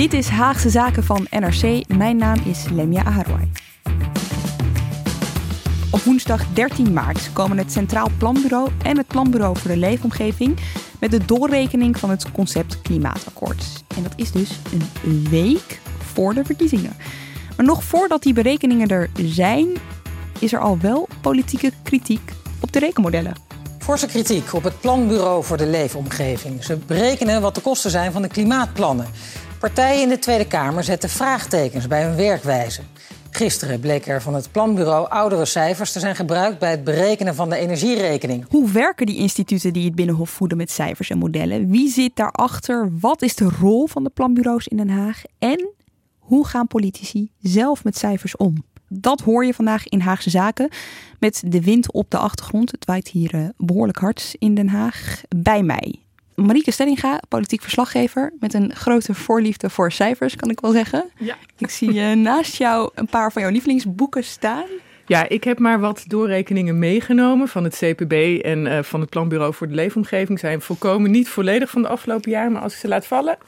Dit is Haagse Zaken van NRC. Mijn naam is Lemia Aharwai. Op woensdag 13 maart komen het Centraal Planbureau en het Planbureau voor de Leefomgeving met de doorrekening van het concept Klimaatakkoord. En dat is dus een week voor de verkiezingen. Maar nog voordat die berekeningen er zijn, is er al wel politieke kritiek op de rekenmodellen. Forse kritiek op het Planbureau voor de Leefomgeving. Ze berekenen wat de kosten zijn van de klimaatplannen. Partijen in de Tweede Kamer zetten vraagtekens bij hun werkwijze. Gisteren bleek er van het planbureau oudere cijfers te zijn gebruikt bij het berekenen van de energierekening. Hoe werken die instituten die het Binnenhof voeden met cijfers en modellen? Wie zit daarachter? Wat is de rol van de planbureaus in Den Haag? En hoe gaan politici zelf met cijfers om? Dat hoor je vandaag in Haagse Zaken. Met de wind op de achtergrond. Het waait hier eh, behoorlijk hard in Den Haag. Bij mij Marieke Stellinga, politiek verslaggever. Met een grote voorliefde voor cijfers, kan ik wel zeggen. Ja. Ik zie uh, naast jou een paar van jouw lievelingsboeken staan. Ja, ik heb maar wat doorrekeningen meegenomen van het CPB en uh, van het Planbureau voor de Leefomgeving. Zijn volkomen niet volledig van de afgelopen jaar, maar als ik ze laat vallen,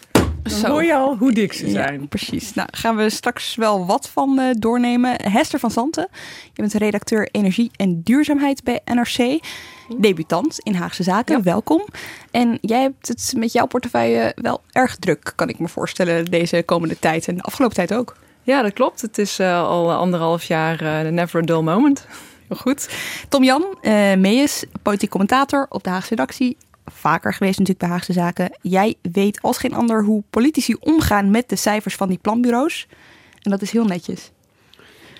dan Zo. hoor je al hoe dik ze zijn. Ja, precies. Nou, gaan we straks wel wat van uh, doornemen. Hester van Zanten, je bent redacteur Energie en Duurzaamheid bij NRC debutant in Haagse Zaken. Welkom. En jij hebt het met jouw portefeuille wel erg druk, kan ik me voorstellen, deze komende tijd en de afgelopen tijd ook. Ja, dat klopt. Het is uh, al anderhalf jaar uh, never a dull moment. Heel goed. Tom Jan uh, Mees, politiek commentator op de Haagse redactie. Vaker geweest natuurlijk bij Haagse Zaken. Jij weet als geen ander hoe politici omgaan met de cijfers van die planbureaus. En dat is heel netjes.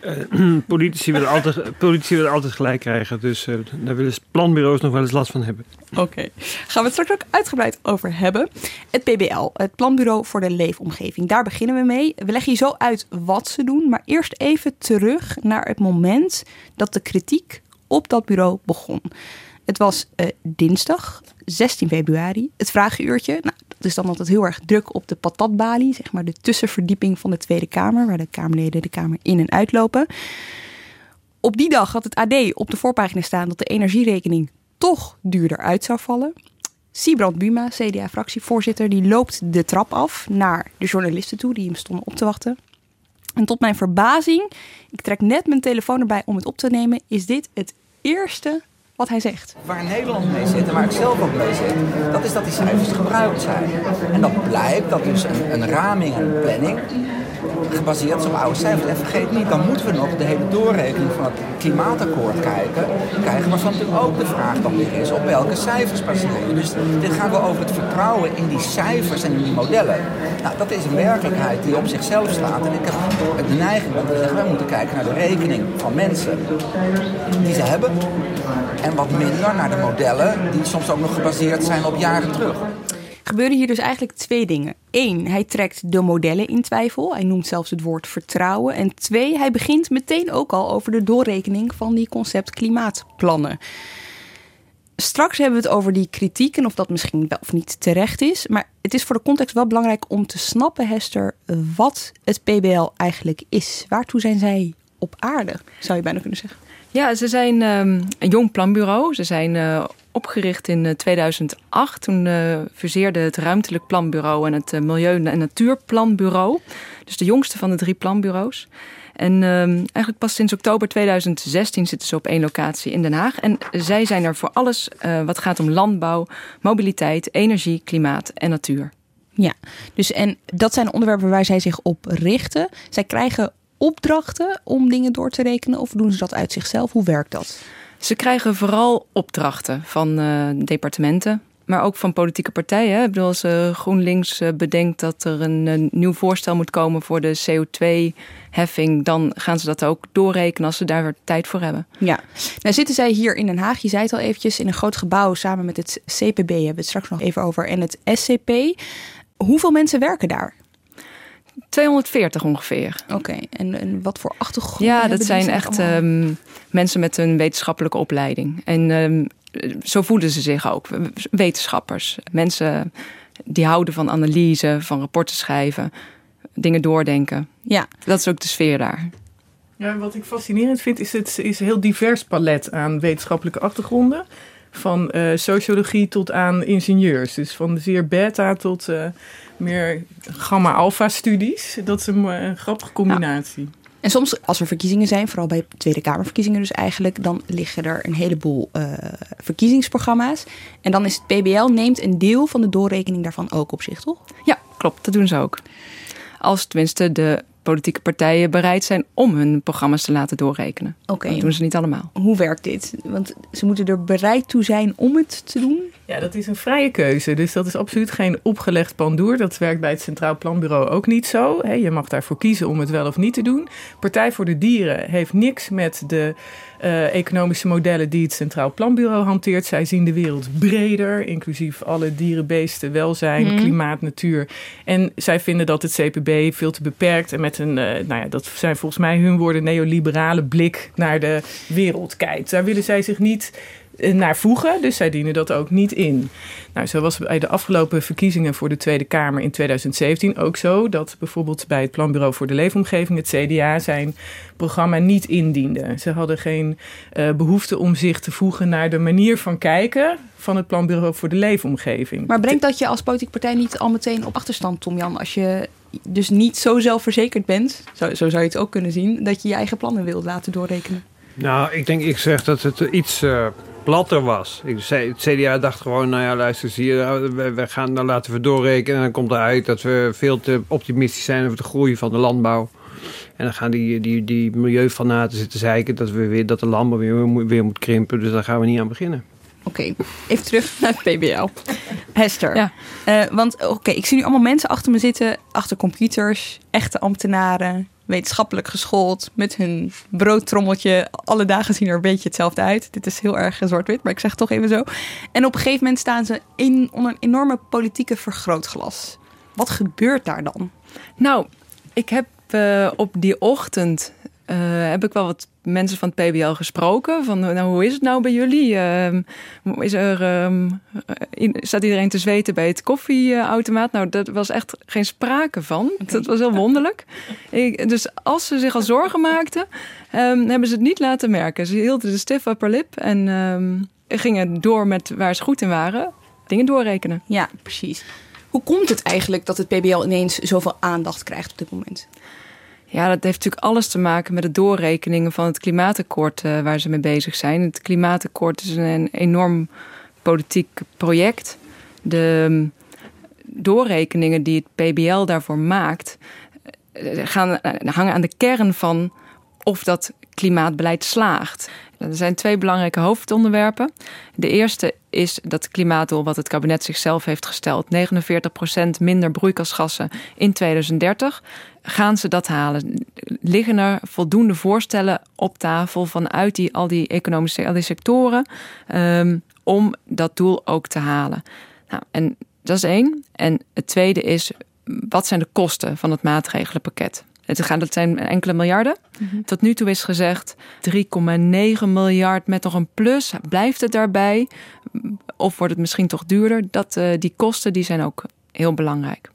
Uh, politici, willen altijd, politici willen altijd gelijk krijgen. Dus uh, daar willen planbureaus nog wel eens last van hebben. Oké, okay. gaan we het straks ook uitgebreid over hebben. Het PBL, het Planbureau voor de Leefomgeving. Daar beginnen we mee. We leggen je zo uit wat ze doen. Maar eerst even terug naar het moment dat de kritiek op dat bureau begon. Het was uh, dinsdag, 16 februari, het vragenuurtje. Nou, dat is dan altijd heel erg druk op de patatbalie, zeg maar de tussenverdieping van de Tweede Kamer, waar de Kamerleden de Kamer in en uitlopen. Op die dag had het AD op de voorpagina staan dat de energierekening toch duurder uit zou vallen. Siebrand Buma, CDA-fractievoorzitter, die loopt de trap af naar de journalisten toe die hem stonden op te wachten. En tot mijn verbazing, ik trek net mijn telefoon erbij om het op te nemen, is dit het eerste wat hij zegt. Waar Nederland mee zit en waar ik zelf ook mee zit, dat is dat die cijfers gebruikt zijn. En dat blijkt dat dus een, een raming en een planning gebaseerd op oude cijfers. En vergeet niet, dan moeten we nog de hele doorrekening van het klimaatakkoord kijken, krijgen. Maar van natuurlijk ook de vraag dan weer is, op welke cijfers je? Dus dit gaat wel over het vertrouwen in die cijfers en in die modellen. Nou, dat is een werkelijkheid die op zichzelf staat. En ik heb de neiging om te zeggen, wij moeten kijken naar de rekening van mensen die ze hebben. En wat minder naar de modellen die soms ook nog gebaseerd zijn op jaren terug gebeuren hier dus eigenlijk twee dingen. Eén, hij trekt de modellen in twijfel. Hij noemt zelfs het woord vertrouwen. En twee, hij begint meteen ook al over de doorrekening van die concept klimaatplannen. Straks hebben we het over die kritiek en of dat misschien wel of niet terecht is. Maar het is voor de context wel belangrijk om te snappen, Hester, wat het PBL eigenlijk is. Waartoe zijn zij op aarde, zou je bijna kunnen zeggen? Ja, ze zijn um, een jong planbureau. Ze zijn uh, opgericht in 2008. Eh, Toen uh, fuseerde het Ruimtelijk Planbureau en het Milieu- en Natuurplanbureau. Dus de jongste van de drie planbureaus. En uh, eigenlijk pas sinds oktober 2016 zitten ze op één locatie in Den Haag. En zij zijn er voor alles wat gaat om landbouw, mobiliteit, energie, klimaat en natuur. Ja, dus en dat zijn onderwerpen waar zij zich op richten. Zij krijgen opdrachten om dingen door te rekenen of doen ze dat uit zichzelf? Hoe werkt dat? Ze krijgen vooral opdrachten van uh, departementen maar ook van politieke partijen. Ik bedoel, als GroenLinks bedenkt dat er een, nieuw voorstel moet komen voor de CO2-heffing, dan gaan ze dat ook doorrekenen als ze daar weer tijd voor hebben. Ja, nou zitten zij hier in Den Haag, je zei het al eventjes, in een groot gebouw samen met het CPB, hebben we het straks nog even over, en het SCP. Hoeveel mensen werken daar? 240 ongeveer. Oké, en, en, wat voor achtergrond? Ja, dat zijn echt um, mensen met een wetenschappelijke opleiding. En um, zo voelen ze zich ook. Wetenschappers, mensen die houden van analyse, van rapporten schrijven, dingen doordenken. Ja. Dat is ook de sfeer daar. Ja, wat ik fascinerend vind, is het is een heel divers palet aan wetenschappelijke achtergronden. Van uh, sociologie tot aan ingenieurs. Dus van zeer beta tot uh, meer gamma-alpha-studies. Dat is een, een grappige combinatie. En soms, als er verkiezingen zijn, vooral bij Tweede Kamerverkiezingen dus eigenlijk, dan liggen er een heleboel uh, verkiezingsprogramma's. En dan is het PBL neemt een deel van de doorrekening daarvan ook op zich, toch? Ja, klopt. Dat doen ze ook. Als tenminste de politieke partijen bereid zijn om hun programma's te laten doorrekenen. Oké. Dat doen ze niet allemaal. Hoe werkt dit? Want ze moeten er bereid toe zijn om het te doen? Ja, dat is een vrije keuze. Dus dat is absoluut geen opgelegd pandoer. Dat werkt bij het Centraal Planbureau ook niet zo. Je mag daarvoor kiezen om het wel of niet te doen. Partij voor de Dieren heeft niks met de uh, economische modellen die het Centraal Planbureau hanteert. Zij zien de wereld breder, inclusief alle dieren, beesten, welzijn, mhm. klimaat, natuur. En zij vinden dat het CPB veel te beperkt en met een, uh, nou ja, dat zijn volgens mij hun woorden, neoliberale blik naar de wereld kijkt. Daar willen zij zich niet eh, naar voegen. Dus zij dienen dat ook niet in. Nou, zo was bij de afgelopen verkiezingen voor de Tweede Kamer in 2017 ook zo. Dat bijvoorbeeld bij het Planbureau voor de Leefomgeving, het CDA, zijn programma niet indiende. Ze hadden geen uh, behoefte om zich te voegen naar de manier van kijken van het Planbureau voor de Leefomgeving. Maar brengt dat je als politieke partij niet al meteen op achterstand, Tom Jan, als je dus niet zo zelfverzekerd bent, zo, zo zou je het ook kunnen zien, dat je je eigen plannen wilt laten doorrekenen? Nou, ik denk, ik zeg dat het iets uh, platter was. Ik zei, het CDA dacht gewoon, nou ja, luister, zie je, we, we gaan, dan laten we doorrekenen. En dan komt eruit dat we veel te optimistisch zijn over de groei van de landbouw. En dan gaan die, die, die milieufanaten zitten zeiken dat, we weer, dat de landbouw weer, weer moet krimpen. Dus daar gaan we niet aan beginnen. Oké, even terug naar het PBL. Hester. Ja. Uh, want oké, ik zie nu allemaal mensen achter me zitten, achter computers, echte ambtenaren, wetenschappelijk geschoold, met hun broodtrommeltje. Alle dagen zien er een beetje hetzelfde uit. Dit is heel erg zwart-wit, maar ik zeg het toch even zo. En op een gegeven moment staan ze in, onder een enorme politieke vergrootglas. Wat gebeurt daar dan? Nou, ik heb uh, op die ochtend uh, heb ik wel wat mensen van het PBL gesproken. Van nou, hoe is het nou bij jullie? Uh, is er, um, staat iedereen te zweten bij het koffieautomaat? Nou, dat was echt geen sprake van. Dat was heel wonderlijk. Ik, dus als ze zich al zorgen maakten, um, hebben ze het niet laten merken. Ze hielden de stiff upper lip en gingen door met waar ze goed in waren. Dingen doorrekenen. Ja, precies. Hoe komt het eigenlijk dat het PBL ineens zoveel aandacht krijgt op dit moment? Ja, dat heeft natuurlijk alles te maken met de doorrekeningen van het klimaatakkoord uh, waar ze mee bezig zijn. Het klimaatakkoord is een, enorm politiek project. De um, doorrekeningen die het PBL daarvoor maakt, uh, gaan, uh, hangen aan de kern van of dat klimaatbeleid slaagt. Er zijn twee belangrijke hoofdonderwerpen. De eerste is dat klimaatdoel wat het kabinet zichzelf heeft gesteld. 49% minder broeikasgassen in 2030. Gaan ze dat halen? Liggen er voldoende voorstellen op tafel vanuit die, al die economische al die sectoren um, om dat doel ook te halen? Nou, en dat is één. En het tweede is, wat zijn de kosten van het maatregelenpakket? Het gaat, dat zijn enkele miljarden. Mhm. Tot nu toe is gezegd 3,9 miljard met nog een plus. Blijft het daarbij? Of wordt het misschien toch duurder? Dat, uh, die kosten die zijn ook heel belangrijk.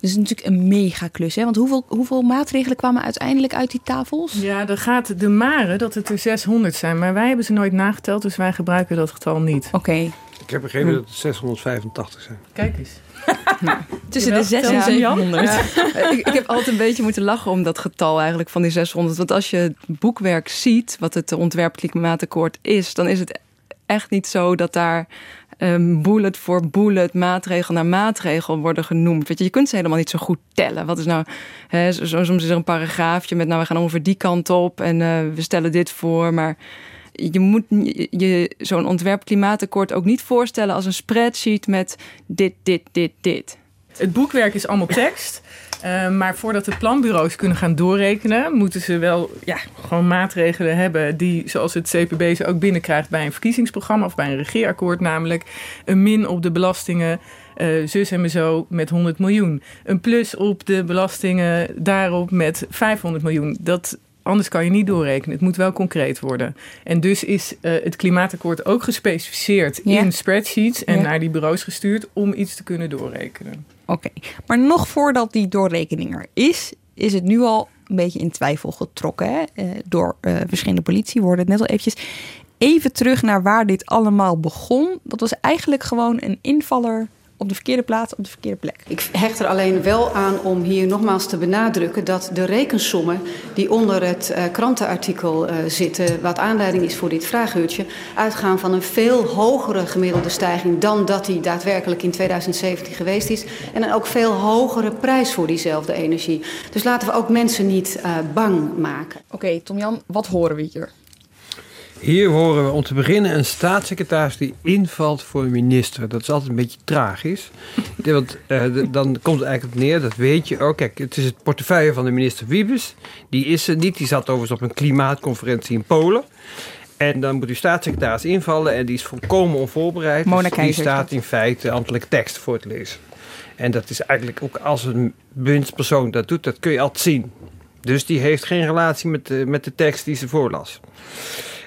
Dus is natuurlijk een mega klus. Hè? Want hoeveel, hoeveel maatregelen kwamen uiteindelijk uit die tafels? Ja, er gaat de mare dat het er 600 zijn. Maar wij hebben ze nooit nageteld, dus wij gebruiken dat getal niet. Oké. Ik heb begrepen dat het 685 zijn. Kijk eens. Tussen de 6 en 700. Ja. ik, ik, heb altijd een beetje moeten lachen om dat getal eigenlijk van die 600. Want als je het boekwerk ziet, wat het ontwerp klimaatakkoord is, dan is het echt niet zo dat daar um, bullet voor bullet, maatregel naar maatregel worden genoemd. Weet je, je kunt ze helemaal niet zo goed tellen. Wat is nou, hè, soms is er een paragraafje met, nou, we gaan ongeveer die kant op en uh, we stellen dit voor. Maar je moet je zo'n ontwerp klimaatakkoord ook niet voorstellen als een spreadsheet met dit, dit, dit, dit. Het boekwerk is allemaal tekst. Uh, maar voordat de planbureaus kunnen gaan doorrekenen, moeten ze wel ja, gewoon maatregelen hebben die, zoals het CPB ze ook binnenkrijgt bij een verkiezingsprogramma of bij een regeerakkoord, namelijk een min op de belastingen. Uh, zus en me zo met 100 miljoen. Een plus op de belastingen daarop met 500 miljoen. Dat, anders kan je niet doorrekenen. Het moet wel concreet worden. En dus is uh, het klimaatakkoord ook gespecificeerd ja. in spreadsheets en ja. naar die bureaus gestuurd om iets te kunnen doorrekenen. Oké, maar nog voordat die doorrekening er is, is het nu al een beetje in twijfel getrokken hè? Uh, door uh, verschillende politie. We hoorden het net al eventjes. Even terug naar waar dit allemaal begon. Dat was eigenlijk gewoon een invaller op de verkeerde plaats, op de verkeerde plek. Ik hecht er alleen wel aan om hier nogmaals te benadrukken dat de rekensommen die onder het uh, krantenartikel uh, zitten, wat aanleiding is voor dit vraaguurtje, uitgaan van een veel hogere gemiddelde stijging dan dat die daadwerkelijk in 2017 geweest is. En een ook veel hogere prijs voor diezelfde energie. Dus laten we ook mensen niet uh, bang maken. Oké, okay, Tom-Jan, wat horen we hier? Hier horen we om te beginnen een staatssecretaris die invalt voor een minister. Dat is altijd een beetje tragisch. Want uh, dan komt het eigenlijk neer, dat weet je ook. Kijk, het is het portefeuille van de minister Wiebes. Die is er niet. Die zat overigens op een klimaatconferentie in Polen. En dan moet uw staatssecretaris invallen en die is volkomen onvoorbereid. Mona dus die staat in feite ambtelijke tekst voor te lezen. En dat is eigenlijk ook als een bewindspersoon dat doet, dat kun je altijd zien. Dus die heeft geen relatie met de, met de tekst die ze voorlas.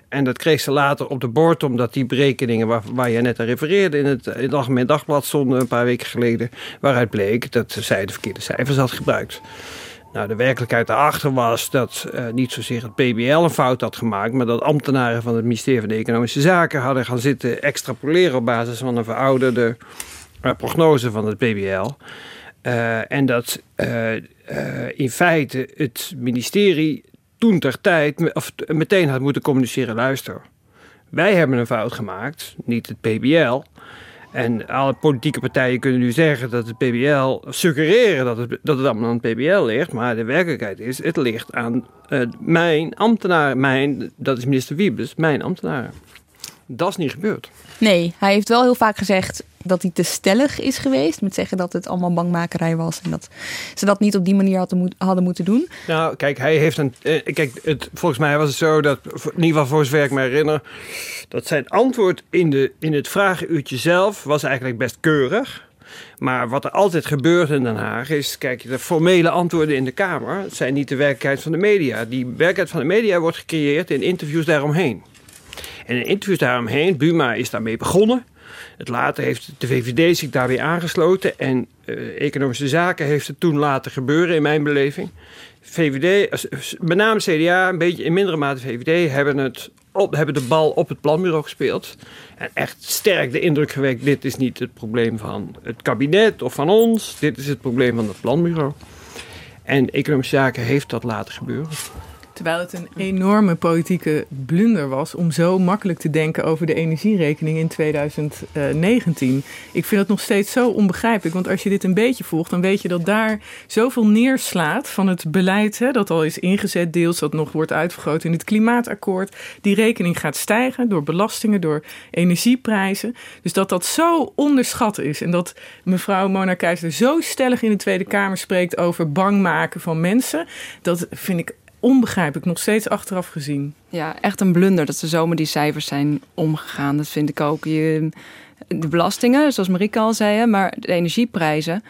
En dat kreeg ze later op de bord, omdat die berekeningen waar, waar je net aan refereerde in het, in het Algemeen Dagblad stonden een paar weken geleden, waaruit bleek dat zij de verkeerde cijfers had gebruikt. Nou, de werkelijkheid daarachter was dat uh, niet zozeer het PBL een fout had gemaakt, maar dat ambtenaren van het ministerie van Economische Zaken hadden gaan zitten extrapoleren op basis van een verouderde uh, prognose van het PBL. Uh, en dat in feite het ministerie toen ter tijd of meteen had moeten communiceren: luister, wij hebben een fout gemaakt, niet het PBL. En alle politieke partijen kunnen nu zeggen dat het PBL suggereren dat het, dat het allemaal aan het PBL ligt. Maar de werkelijkheid is, het ligt aan uh, mijn ambtenaren. Mijn, dat is minister Wiebes, mijn ambtenaren. Dat is niet gebeurd. Nee, hij heeft wel heel vaak gezegd dat hij te stellig is geweest. Met zeggen dat het allemaal bangmakerij was. En dat ze dat niet op die manier hadden, moeten doen. Nou, kijk, hij heeft een. Eh, kijk, het, volgens mij was het zo dat. In ieder geval voor zover ik me herinner. Dat zijn antwoord in, de, in het vragenuurtje zelf was eigenlijk best keurig. Maar wat er altijd gebeurt in Den Haag is, kijk, de formele antwoorden in de Kamer zijn niet de werkelijkheid van de media. Die werkelijkheid van de media wordt gecreëerd in interviews daaromheen. En in interviews daaromheen, Buma is daarmee begonnen. Het later heeft de VVD zich daar weer aangesloten. En uh, Economische Zaken heeft het toen laten gebeuren, in mijn beleving. VVD, met name CDA, een beetje in mindere mate VVD, hebben, het hebben de bal op het planbureau gespeeld. En echt sterk de indruk gewekt: dit is niet het probleem van het kabinet of van ons, dit is het probleem van het planbureau. En Economische Zaken heeft dat laten gebeuren. Terwijl het een enorme politieke blunder was om zo makkelijk te denken over de energierekening in 2019. Ik vind het nog steeds zo onbegrijpelijk. Want als je dit een beetje volgt, dan weet je dat daar zoveel neerslaat van het beleid hè, dat al is ingezet, deels dat nog wordt uitvergroot in het klimaatakkoord. Die rekening gaat stijgen door belastingen, door energieprijzen. Dus dat dat zo onderschat is. En dat mevrouw Mona Keizer zo stellig in de Tweede Kamer spreekt over bang maken van mensen. Dat vind ik onbegrijpelijk, nog steeds achteraf gezien. Ja, echt een blunder dat ze zo met die cijfers zijn omgegaan. Dat vind ik ook. Je, de belastingen, zoals Marieke al zei, maar de energieprijzen,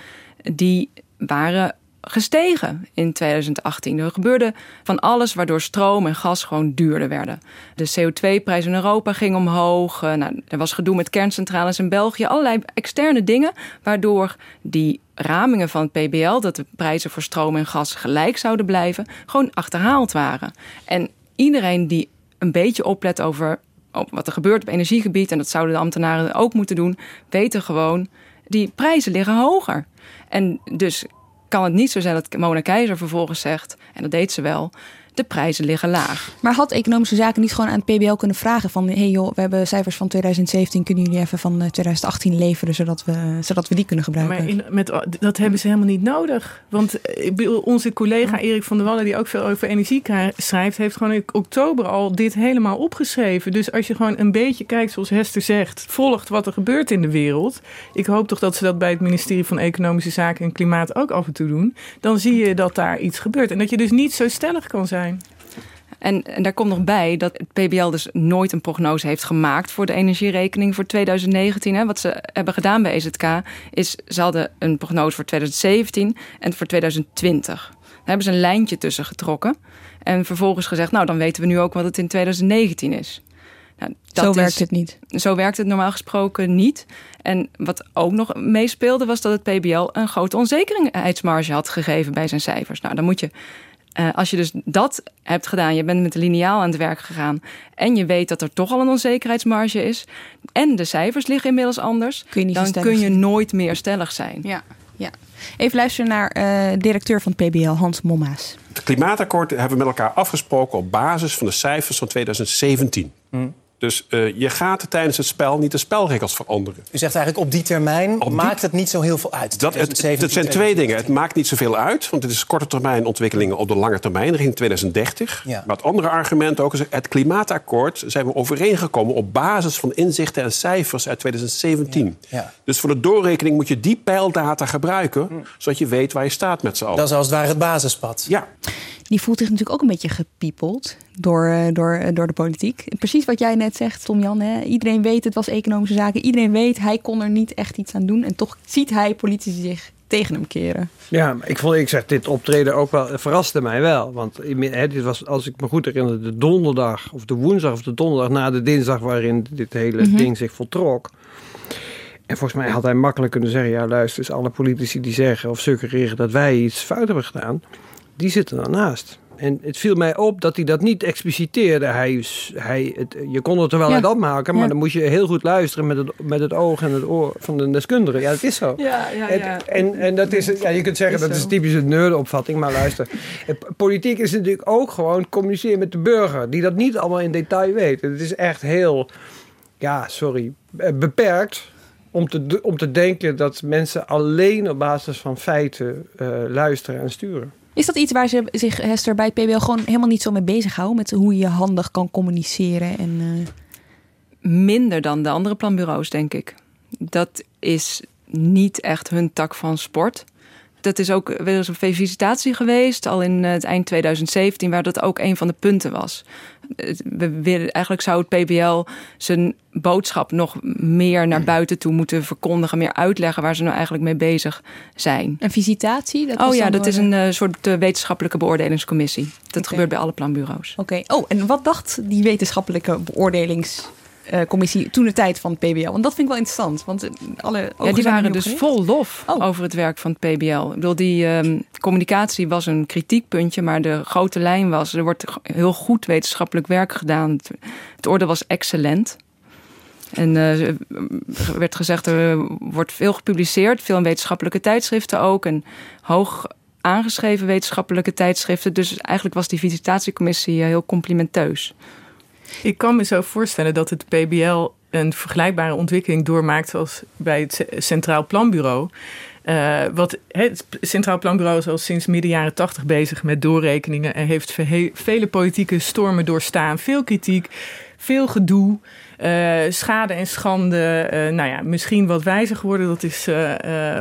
die waren gestegen in 2018. Er gebeurde van alles waardoor stroom en gas gewoon duurder werden. De CO2-prijs in Europa ging omhoog. Nou, er was gedoe met kerncentrales in België. Allerlei externe dingen waardoor die ramingen van het PBL... dat de prijzen voor stroom en gas gelijk zouden blijven... gewoon achterhaald waren. En iedereen die een beetje oplet over wat er gebeurt op energiegebied... en dat zouden de ambtenaren ook moeten doen... weten gewoon, die prijzen liggen hoger. En dus kan het niet zo zijn dat Mona Keizer vervolgens zegt, en dat deed ze wel, de prijzen liggen laag. Maar had Economische Zaken niet gewoon aan het PBL kunnen vragen van... hé hey joh, we hebben cijfers van 2017, kunnen jullie even van 2018 eh, leveren... zodat we, zodat we die kunnen gebruiken? Maar in, met, dat hebben ze helemaal niet nodig. Want eh, onze collega Erik van der Wallen, die ook veel over energie schrijft... heeft gewoon in oktober al dit helemaal opgeschreven. Dus als je gewoon een beetje kijkt, zoals Hester zegt... volgt wat er gebeurt in de wereld... ik hoop toch dat ze dat bij het ministerie van Economische Zaken en Klimaat ook af en toe doen... dan zie je dat daar iets gebeurt. En dat je dus niet zo stellig kan zijn. En, en, daar komt nog bij dat het PBL dus nooit een prognose heeft gemaakt voor de energierekening voor 2019. Hè. Wat ze hebben gedaan bij EZK is ze hadden een prognose voor 2017 en voor 2020. Daar hebben ze een lijntje tussen getrokken. En vervolgens gezegd, nou dan weten we nu ook wat het in 2019 is. Nou, dat zo werkt het niet. Zo werkt het normaal gesproken niet. En wat ook nog meespeelde was dat het PBL een grote onzekerheidsmarge had gegeven bij zijn cijfers. Nou, dan moet je uh, als je dus dat hebt gedaan, je bent met de lineaal aan het werk gegaan en je weet dat er toch al een onzekerheidsmarge is en de cijfers liggen inmiddels anders, kun je dan kun je nooit meer stellig zijn. Ja, ja. Even luisteren naar uh, directeur van het PBL, Hans Mommaas. Het klimaatakkoord hebben we met elkaar afgesproken op basis van de cijfers van 2017. Mm. Dus uh, je gaat tijdens het spel niet de spelregels veranderen. U zegt eigenlijk op die termijn maakt het niet zo heel veel uit. Dat, het, het zijn twee dingen. Het maakt niet zoveel uit, want het is korte termijn ontwikkelingen op de lange termijn, richting 2030. Ja. Maar het andere argument ook is, het klimaatakkoord zijn we overeengekomen op basis van inzichten en cijfers uit 2017. Ja. Dus voor de doorrekening moet je die pijldata gebruiken, hm. zodat je weet waar je staat met z'n allen. Dat is als het ware het basispad. Ja die voelt zich natuurlijk ook een beetje gepiepeld door, eh, door, eh, door de politiek. Precies wat jij net zegt, Tom Jan. Hè? Iedereen weet, het was economische zaken. Iedereen weet, hij kon er niet echt iets aan doen. En toch ziet hij politici zich tegen hem keren. Ja, ik vond, ik zeg, dit optreden ook wel, verraste mij wel. Want hè, dit was, als ik me goed herinner, de donderdag of de woensdag of de donderdag na de dinsdag waarin dit hele mhm. ding zich voltrok. En volgens mij had hij makkelijk kunnen zeggen: ja, luister, eens alle politici die zeggen of suggereren dat wij iets fout hebben gedaan die zitten daarnaast. En het viel mij op dat hij dat niet expliciteerde. Hij, hij, het, je kon het er wel uit opmaken, maar dan moest je heel goed luisteren met het, met het oog en het oor van de deskundige. Ja, dat is zo. Ja, ja, ja. En, en, dat is, ja, je kunt zeggen dat is typisch een nerdopvatting, maar luister. Politiek is natuurlijk ook gewoon communiceren met de burger, die dat niet allemaal in detail weet. Het is echt heel, ja, sorry, eh, beperkt om te, om te denken dat mensen alleen op basis van feiten uh, luisteren en sturen. Is dat iets waar ze zich, Hester, bij PBL gewoon helemaal niet zo mee bezighouden? Met hoe je handig kan communiceren? En, uh... Minder dan de andere planbureaus, denk ik. Dat is niet echt hun tak van sport. Dat is ook weer eens een felicitatie geweest, al in het eind 2017, waar dat ook een van de punten was we willen, eigenlijk zou het PBL zijn boodschap nog meer naar buiten toe moeten verkondigen, meer uitleggen waar ze nou eigenlijk mee bezig zijn. Een visitatie? Dat oh ja, dat is een uh, soort uh, wetenschappelijke beoordelingscommissie. Dat gebeurt bij alle planbureaus. Oké. Oh, en wat dacht die wetenschappelijke beoordelings commissie toen de tijd van het PBL. Want dat vind ik wel interessant. Want eh, alle ja, die waren dus vol lof oh. over het werk van het PBL. Ik bedoel, die uh, communicatie was een kritiekpuntje, maar de grote lijn was: er wordt heel goed wetenschappelijk werk gedaan. Het, het oordeel was excellent. En uh, er werd gezegd, er wordt veel gepubliceerd, veel in wetenschappelijke tijdschriften ook. En hoog aangeschreven wetenschappelijke tijdschriften. Dus eigenlijk was die visitatiecommissie heel complimenteus. Ik kan me zo voorstellen dat het PBL een vergelijkbare ontwikkeling doormaakt zoals bij het Centraal Planbureau. Uh, wat, het Centraal Planbureau is al sinds midden jaren tachtig bezig met doorrekeningen en heeft vele politieke stormen doorstaan. Veel kritiek, veel gedoe. Uh, schade en schande, uh, nou ja, misschien wat wijzer geworden. Dat is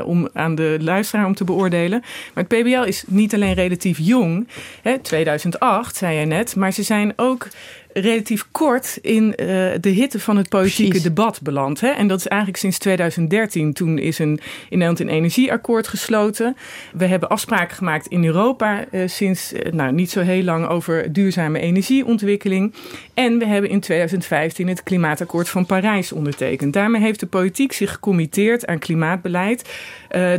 om aan de luisteraar om te beoordelen. Maar het PBL is niet alleen relatief jong, hè, 2008 zei je net, maar ze zijn ook relatief kort in uh, de hitte van het politieke debat beland. Hè? En dat is eigenlijk sinds 2013. Toen is een, in Nederland een energieakkoord gesloten. We hebben afspraken gemaakt in Europa uh, sinds uh, nou, niet zo heel lang over duurzame energieontwikkeling. En we hebben in 2015 het klimaatakkoord van Parijs ondertekend. Daarmee heeft de politiek zich gecommitteerd aan klimaatbeleid.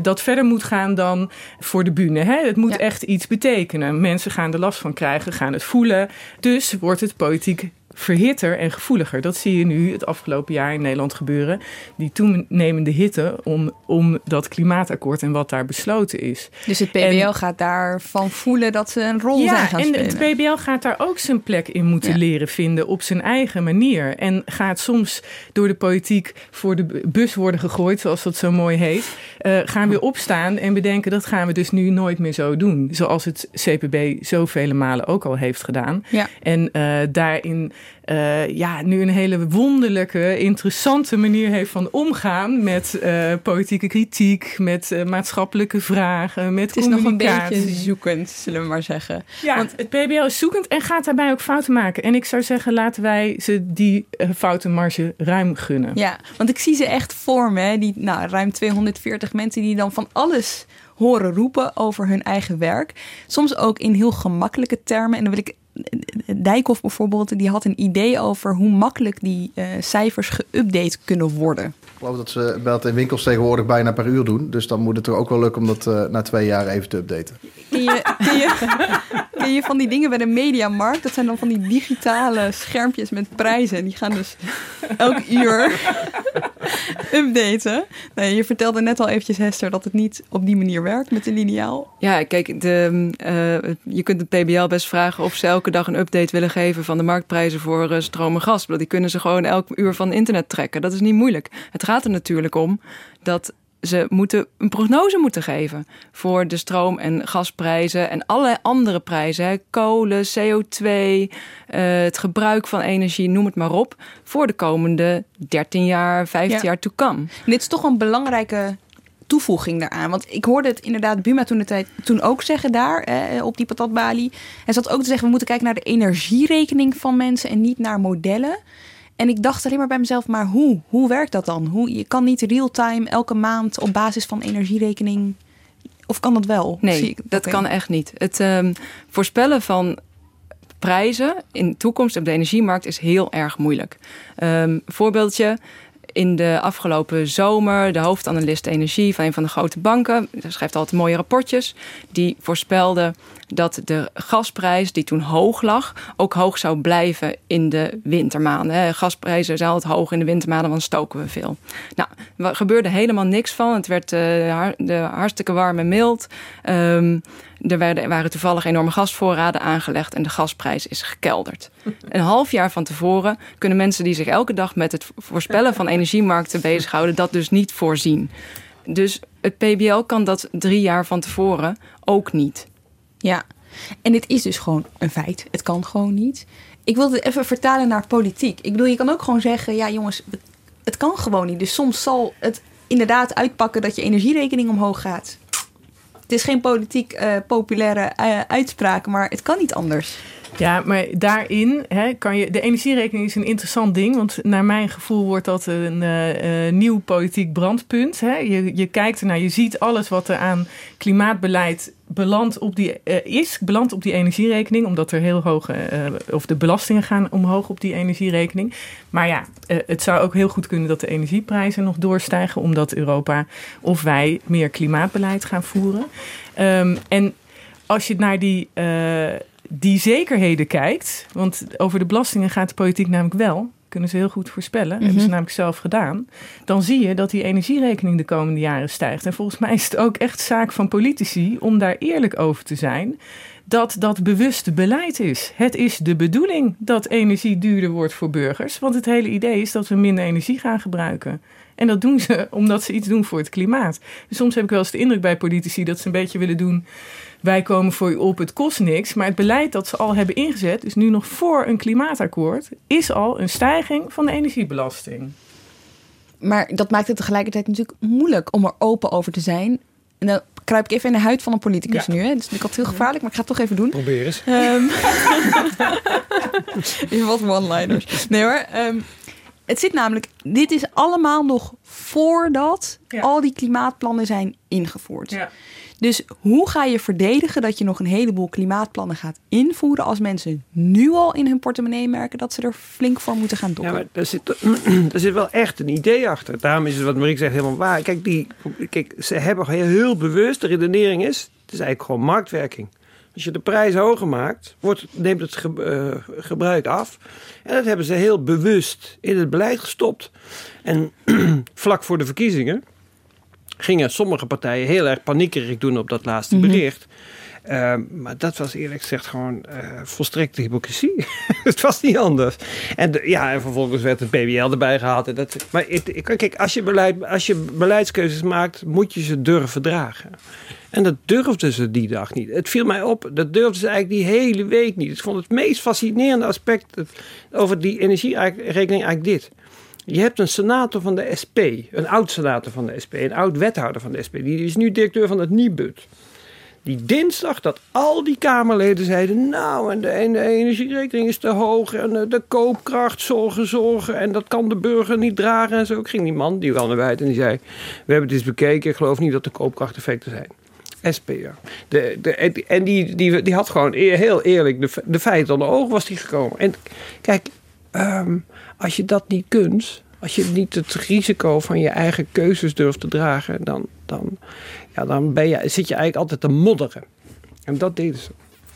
Dat verder moet gaan dan voor de bühne. Hè? Het moet echt iets betekenen. Mensen gaan er last van krijgen, gaan het voelen. Dus wordt het politiek verhitter en gevoeliger. Dat zie je nu het afgelopen jaar in Nederland gebeuren. Die toenemende hitte om, om dat klimaatakkoord en wat daar besloten is. Dus het PBL gaat daarvan voelen dat ze een rol zijn gaan en spelen. het PBL gaat daar ook zijn plek in moeten leren vinden op zijn eigen manier. En gaat soms door de politiek voor de bus worden gegooid, zoals dat zo mooi heet. Uh, gaan weer opstaan en bedenken dat gaan we dus nu nooit meer zo doen. Zoals het CPB zoveel malen ook al heeft gedaan. Ja. En uh, daarin uh, ja, nu een hele wonderlijke, interessante manier heeft van omgaan met uh, politieke kritiek, met uh, maatschappelijke vragen, met Het is nog een beetje zoekend, zullen we maar zeggen. Ja, Want het PBL is zoekend en gaat daarbij ook fouten maken. En ik zou zeggen, laten wij ze die foutenmarge ruim gunnen. Ja, want ik zie ze echt voor me, die nou, ruim 240 mensen die dan van alles horen roepen over hun eigen werk. Soms ook in heel gemakkelijke termen. En dan wil ik Dijkhoff bijvoorbeeld, die had een idee over hoe makkelijk die uh, cijfers geüpdate kunnen worden. Ik geloof dat ze dat in winkels tegenwoordig bijna per uur doen. Dus dan moet het er ook wel lukken om dat uh, na twee jaar even te updaten. Ken je, ken, je, ken je van die dingen bij de mediamarkt? Dat zijn dan van die digitale schermpjes met prijzen. Die gaan dus elk uur updaten. Nee, je vertelde net al eventjes, Hester, dat het niet op die manier werkt met de lineaal. Ja, kijk, de, uh, je kunt de PBL best vragen of ze elke dag een update willen geven van de marktprijzen voor uh, stroom en gas. Die kunnen ze gewoon elk uur van internet trekken. Dat is niet moeilijk. Het gaat er natuurlijk om dat ze moeten een prognose moeten geven voor de stroom- en gasprijzen en allerlei andere prijzen. Kolen, CO2, uh, het gebruik van energie, noem het maar op. Voor de komende 13 jaar, 15 ja. jaar to come. En dit is toch een belangrijke toevoeging daaraan. Want ik hoorde het inderdaad Buma toen, de tijd, toen ook zeggen daar eh, op die patatbalie. En zat ook te zeggen, we moeten kijken naar de energierekening van mensen en niet naar modellen. En ik dacht alleen maar bij mezelf, maar hoe? Hoe werkt dat dan? Hoe, je kan niet real-time elke maand op basis van energierekening... Of kan dat wel? Nee, ik, dat okay. kan echt niet. Het um, voorspellen van prijzen in de toekomst op de energiemarkt is heel erg moeilijk. Um, voorbeeldje, in de afgelopen zomer de hoofdanalist energie van een van de grote banken, schrijft altijd mooie rapportjes, die voorspelde dat de gasprijs, die toen hoog lag, ook hoog zou blijven in de wintermaanden. Gasprijzen zijn altijd hoog in de wintermaanden, want stoken we veel. Nou, er gebeurde helemaal niks van. Het werd uh, de hartstikke warm en mild. Um, er werden, waren toevallig enorme gasvoorraden aangelegd en de gasprijs is gekelderd. Een half jaar van tevoren kunnen mensen die zich elke dag met het voorspellen van energiemarkten bezighouden, dat dus niet voorzien. Dus het PBL kan dat drie jaar van tevoren ook niet. Ja, en dit is dus gewoon een feit. Het kan gewoon niet. Ik wil het even vertalen naar politiek. Ik bedoel, je kan ook gewoon zeggen, ja jongens, het kan gewoon niet. Dus soms zal het inderdaad uitpakken dat je energierekening omhoog gaat. Het is geen politiek uh, populaire uh, uitspraak, maar het kan niet anders. Ja, maar daarin hè, kan je. De energierekening is een interessant ding. Want naar mijn gevoel wordt dat een uh, nieuw politiek brandpunt. Hè. Je, je kijkt ernaar, je ziet alles wat er aan klimaatbeleid belandt op die, uh, is, belandt op die energierekening. Omdat er heel hoge. of de belastingen gaan omhoog op die energierekening. Maar ja, het zou ook heel goed kunnen dat de energieprijzen nog doorstijgen. Omdat Europa of wij meer klimaatbeleid gaan voeren. Um, en als je naar die die zekerheden kijkt, want over de belastingen gaat de politiek namelijk wel, kunnen ze heel goed voorspellen, mm-hmm. hebben ze namelijk zelf gedaan, dan zie je dat die energierekening de komende jaren stijgt. En volgens mij is het ook echt zaak van politici om daar eerlijk over te zijn dat dat bewuste beleid is. Het is de bedoeling dat energie duurder wordt voor burgers, want het hele idee is dat we minder energie gaan gebruiken. En dat doen ze omdat ze iets doen voor het klimaat. Dus soms heb ik wel eens de indruk bij politici dat ze een beetje willen doen wij komen voor u op, het kost niks. Maar het beleid dat ze al hebben ingezet, dus nu nog voor een klimaatakkoord, is al een stijging van de energiebelasting. Maar dat maakt het tegelijkertijd natuurlijk moeilijk om er open over te zijn. En dan kruip ik even in de huid van een politicus ja. nu. Hè. Dat is natuurlijk altijd heel gevaarlijk, maar ik ga het toch even doen. Probeer eens. Um, even wat one-liners. Nee hoor. Um, het zit namelijk, dit is allemaal nog voordat ja. al die klimaatplannen zijn ingevoerd. Ja. Dus hoe ga je verdedigen dat je nog een heleboel klimaatplannen gaat invoeren als mensen nu al in hun portemonnee merken dat ze er flink voor moeten gaan dokken? Ja, maar daar zit, wel echt een idee achter. Daarom is het wat Marieke zegt helemaal waar. Kijk, die, kijk ze hebben heel, heel bewust, de redenering is, het is eigenlijk gewoon marktwerking. Als je de prijs hoger maakt, wordt, neemt het eh, gebruik af. En dat hebben ze heel bewust in het beleid gestopt. En vlak voor de verkiezingen gingen sommige partijen heel erg paniekerig doen op dat laatste mhm. bericht. Ehm, maar dat was eerlijk gezegd gewoon uh, volstrekte hypocrisie. het was niet anders. En ja, en vervolgens werd het BBL erbij gehaald. En dat, maar kijk, als je, beleid, als je beleidskeuzes maakt, moet je ze durven dragen. En dat durfden ze die dag niet. Het viel mij op, dat durfden ze eigenlijk die hele week niet. Ik vond het meest fascinerende aspect over die energierekening eigenlijk dit. Je hebt een senator van de SP, een oud senator van de SP, een oud wethouder van de SP. Die is nu directeur van het Nibud die dinsdag dat al die Kamerleden zeiden... nou, en de, en de energierekening is te hoog en de, de, koopkracht, zorgen, zorgen... en dat kan de burger niet dragen en zo. Ik ging die man, die kwam naar buiten en die zei... we hebben eens bekeken, ik geloof niet dat er koopkrachteffecten zijn. SP'er. De, de, en die, die, had gewoon heel eerlijk de, de feiten onder ogen was die gekomen. En kijk, um, als je dat niet kunt... Als je niet het risico van je eigen keuzes durft te dragen, dan, dan, ja, dan ben je, zit je eigenlijk altijd te modderen. En dat deden ze.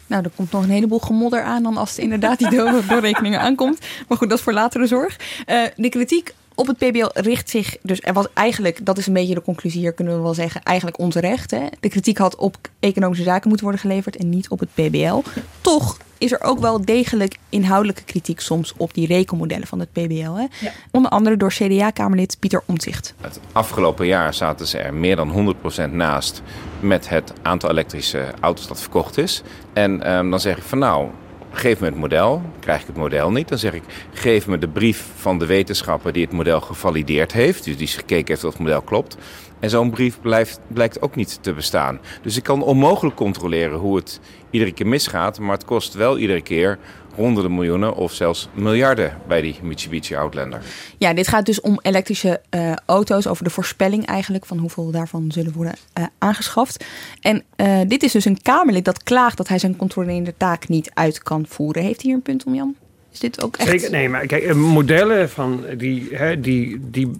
Nou, er komt nog een heleboel gemodder aan dan als het inderdaad die doorrekeningen aankomt. Maar goed, dat is voor latere zorg. Uh, de kritiek op het PBL richt zich dus, er was eigenlijk, dat is een beetje de conclusie hier, kunnen we wel zeggen, eigenlijk onterecht. Hè? De kritiek had op economische zaken moeten worden geleverd en niet op het PBL. Toch is er ook wel degelijk inhoudelijke kritiek soms op die rekenmodellen van het PBL. Hè? Onder andere door CDA-Kamerlid Pieter Omtzigt. Het afgelopen jaar zaten ze er meer dan 100% naast met het aantal elektrische auto's dat verkocht is. En um, dan zeg ik van nou, geef me het model. Krijg ik het model niet, dan zeg ik: geef me de brief van de wetenschapper die het model gevalideerd heeft. Dus die gekeken heeft of het model klopt. En zo'n brief blijft, blijkt ook niet te bestaan. Dus ik kan onmogelijk controleren hoe het iedere keer misgaat. Maar het kost wel iedere keer honderden miljoenen of zelfs miljarden bij die Mitsubishi Outlander. Ja, dit gaat dus om elektrische uh, auto's, over de voorspelling eigenlijk van hoeveel daarvan zullen worden uh, aangeschaft. En uh, dit is dus een Kamerlid dat klaagt dat hij zijn controlerende taak niet uit kan voeren. Heeft hij hier een punt om, Jan? Is dit ook echt... Zeker, nee, maar kijk, modellen van die, hè, die, die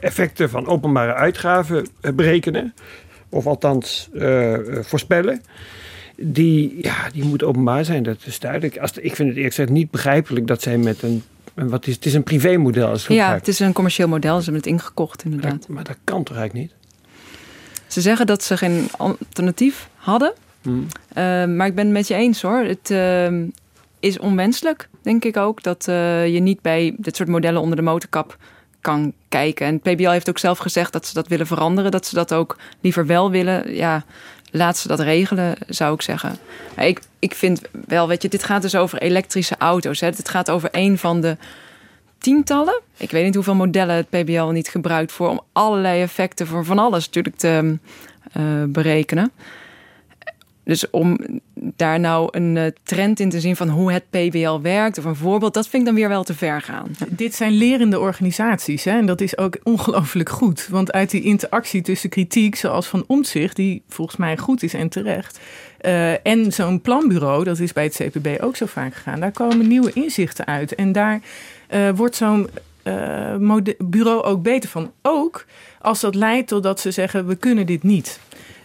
effecten van openbare uitgaven berekenen, of althans voorspellen die, ja, die moet openbaar zijn, dat is duidelijk. Als, ik vind het eerlijk gezegd niet begrijpelijk dat zij met een. Wat is, het is een privémodel. Als het ja, het is een commercieel model. Ze hebben het ingekocht, inderdaad. Maar, maar dat kan toch eigenlijk niet? Ze zeggen dat ze geen alternatief hadden. Hmm. Uh, maar ik ben het met je eens hoor. Het uh, is onwenselijk, denk ik ook, dat uh, je niet bij dit soort modellen onder de motorkap kan kijken. En PBL heeft ook zelf gezegd dat ze dat willen veranderen. Dat ze dat ook liever wel willen. Ja, laat ze dat regelen, zou ik zeggen. Ik, ik vind wel, weet je, dit gaat dus over elektrische auto's. Het gaat over een van de tientallen. Ik weet niet hoeveel modellen het PBL niet gebruikt voor om allerlei effecten voor van alles natuurlijk te uh, berekenen. Dus om daar nou een eh, trend in te zien van hoe het PBL werkt of een voorbeeld, dat vind ik dan weer wel te ver gaan. Dit zijn lerende organisaties hè? en dat is ook ongelooflijk goed. Want uit die interactie tussen kritiek, zoals van Omtzigt, die volgens mij goed is en terecht, uh, en zo'n planbureau, dat is bij het CPB ook zo vaak gegaan, daar komen nieuwe inzichten uit. En daar uh, wordt zo'n bureau ook beter van. Ook als dat leidt totdat ze zeggen: we kunnen dit niet.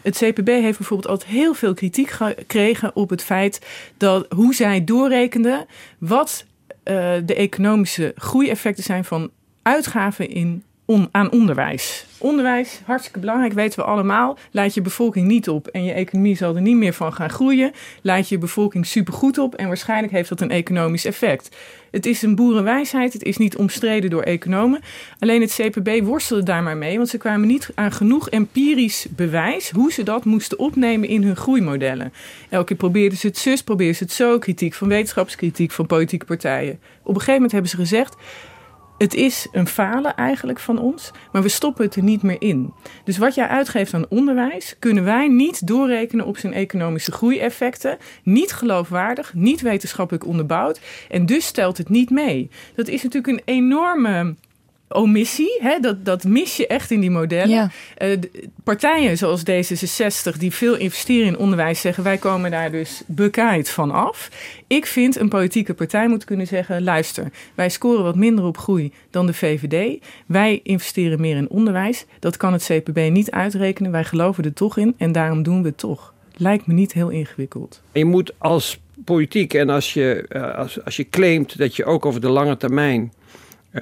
Het CPB heeft bijvoorbeeld altijd heel veel kritiek gekregen op het feit dat hoe zij doorrekenden wat uh, de economische groeieffecten zijn van uitgaven in aan onderwijs. Onderwijs, hartstikke belangrijk, weten we allemaal. Leid je bevolking niet op en je economie zal er niet meer van gaan groeien. Leid je bevolking supergoed op en waarschijnlijk heeft dat een economisch effect. Het is een boerenwijsheid, het is niet omstreden door economen. Alleen het CPB worstelde daar maar mee, want ze kwamen niet aan genoeg empirisch bewijs hoe ze dat moesten opnemen in hun groeimodellen. Elke keer probeerden ze het zus, probeerden ze het zo, kritiek van wetenschapskritiek van politieke partijen. Op een gegeven moment hebben ze gezegd het is een falen eigenlijk van ons, maar we stoppen het er niet meer in. Dus wat jij uitgeeft aan onderwijs, kunnen wij niet doorrekenen op zijn economische groeieffecten. Niet geloofwaardig, niet wetenschappelijk onderbouwd. En dus stelt het niet mee. Dat is natuurlijk een enorme omissie. Hè? Dat, dat mis je echt in die modellen. Uh, partijen zoals D66, die veel investeren in onderwijs, zeggen wij komen daar dus bekaaid van af. Ik vind een politieke partij moet kunnen zeggen: luister, wij scoren wat minder op groei dan de VVD. Wij investeren meer in onderwijs. Dat kan het CPB niet uitrekenen. Wij geloven er toch in en daarom doen we het toch. lijkt me niet heel ingewikkeld. Je moet als politiek en als je, uh, als, als je claimt dat je ook over de lange termijn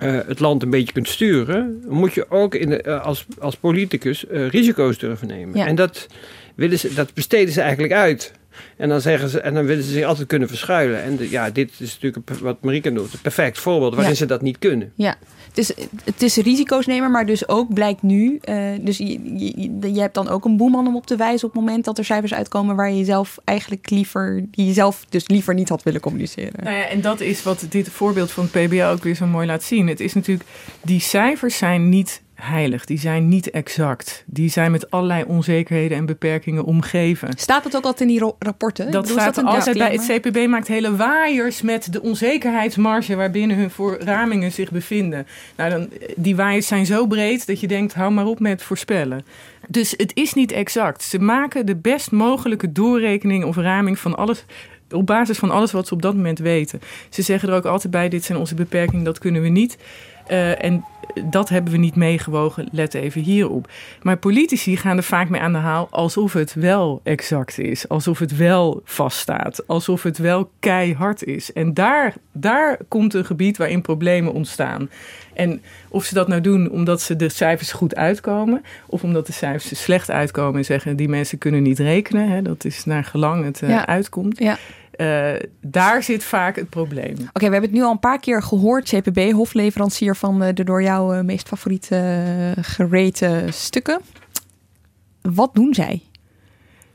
uh, het land een beetje kunt sturen, moet je ook in de, uh, als, als politicus risico's durven nemen. Ja. En dat, willen ze, dat besteden ze eigenlijk uit. En dan, zeggen ze, en dan willen ze zich altijd kunnen verschuilen. En de, ja, dit is natuurlijk wat Marika doet. Een perfect voorbeeld waarin ja. ze dat niet kunnen. Ja, het is, het is risico's nemen, maar dus ook blijkt nu. Uh, dus je, je, je, hebt dan ook een boeman om op te wijzen op het moment dat er cijfers uitkomen waar je zelf eigenlijk liever, die je zelf dus liever niet had willen communiceren. Nou ja, en dat is wat dit voorbeeld van het PBL ook weer zo mooi laat zien. Het is natuurlijk, die cijfers zijn niet heilig. Die zijn niet exact. Die zijn met allerlei onzekerheden en beperkingen omgeven. Staat dat ook altijd in die rapporten? Dat staat altijd bij. Het CPB maakt hele waaiers met de onzekerheidsmarge waarbinnen hun ramingen zich bevinden. Nou, dan, die waaiers zijn zo breed dat je denkt, hou maar op met voorspellen. Dus het is niet exact. Ze maken de best mogelijke doorrekening of raming van alles op basis van alles wat ze op dat moment weten. Ze zeggen er ook altijd bij: dit zijn onze beperkingen, dat kunnen we niet. Uh, en dat hebben we niet meegewogen, let even hierop. Maar politici gaan er vaak mee aan de haal alsof het wel exact is. Alsof het wel vaststaat. Alsof het wel keihard is. En daar, daar komt een gebied waarin problemen ontstaan. En of ze dat nou doen omdat ze de cijfers goed uitkomen, of omdat de cijfers slecht uitkomen en zeggen die mensen kunnen niet rekenen, hè, dat is naar gelang het uh, ja. uitkomt. Ja. Uh, daar zit vaak het probleem. Oké, we hebben het nu al een paar keer gehoord. CPB, hofleverancier van de door jou uh, meest favoriete uh, gerate stukken. Wat doen zij?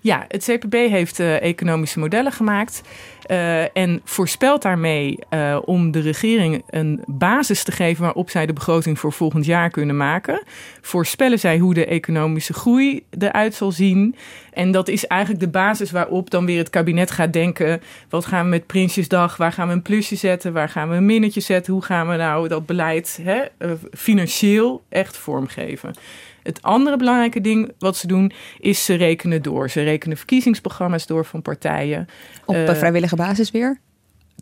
Ja, het CPB heeft economische modellen gemaakt. Uh, en voorspelt daarmee uh, om de regering een basis te geven waarop zij de begroting voor volgend jaar kunnen maken. Voorspellen zij hoe de economische groei eruit zal zien. En dat is eigenlijk de basis waarop dan weer het kabinet gaat denken: wat gaan we met Prinsjesdag? Waar gaan we een plusje zetten? Waar gaan we een minnetje zetten? Hoe gaan we nou dat beleid hè, financieel echt vormgeven? Het andere belangrijke ding wat ze doen, is ze rekenen door. Ze rekenen verkiezingsprogramma's door van partijen. Op uh, vrijwillige basis weer?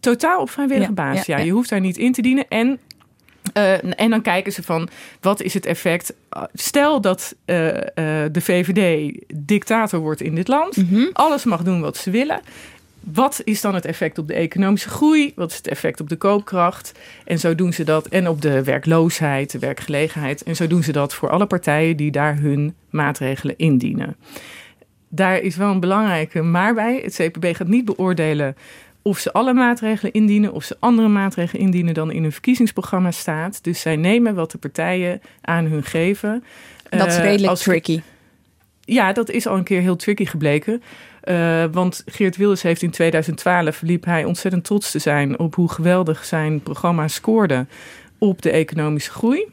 Totaal op vrijwillige ja, basis, ja, ja. Je hoeft daar niet in te dienen. En uh, en dan kijken ze van wat is het effect. Stel dat uh, uh, de VVD dictator wordt in dit land, mm -hmm. alles mag doen wat ze willen. Wat is dan het effect op de economische groei? Wat is het effect op de koopkracht? En zo doen ze dat. En op de werkloosheid, de werkgelegenheid. En zo doen ze dat voor alle partijen die daar hun maatregelen indienen. Daar is wel een belangrijke maar bij. Het CPB gaat niet beoordelen of ze alle maatregelen indienen, of ze andere maatregelen indienen dan in hun verkiezingsprogramma staat. Dus zij nemen wat de partijen aan hun geven. Dat is redelijk uh, als, tricky. Ja, dat is al een keer heel tricky gebleken. Uh, want Geert Wilders heeft in 2012 liep hij ontzettend trots te zijn op hoe geweldig zijn programma scoorde op de economische groei.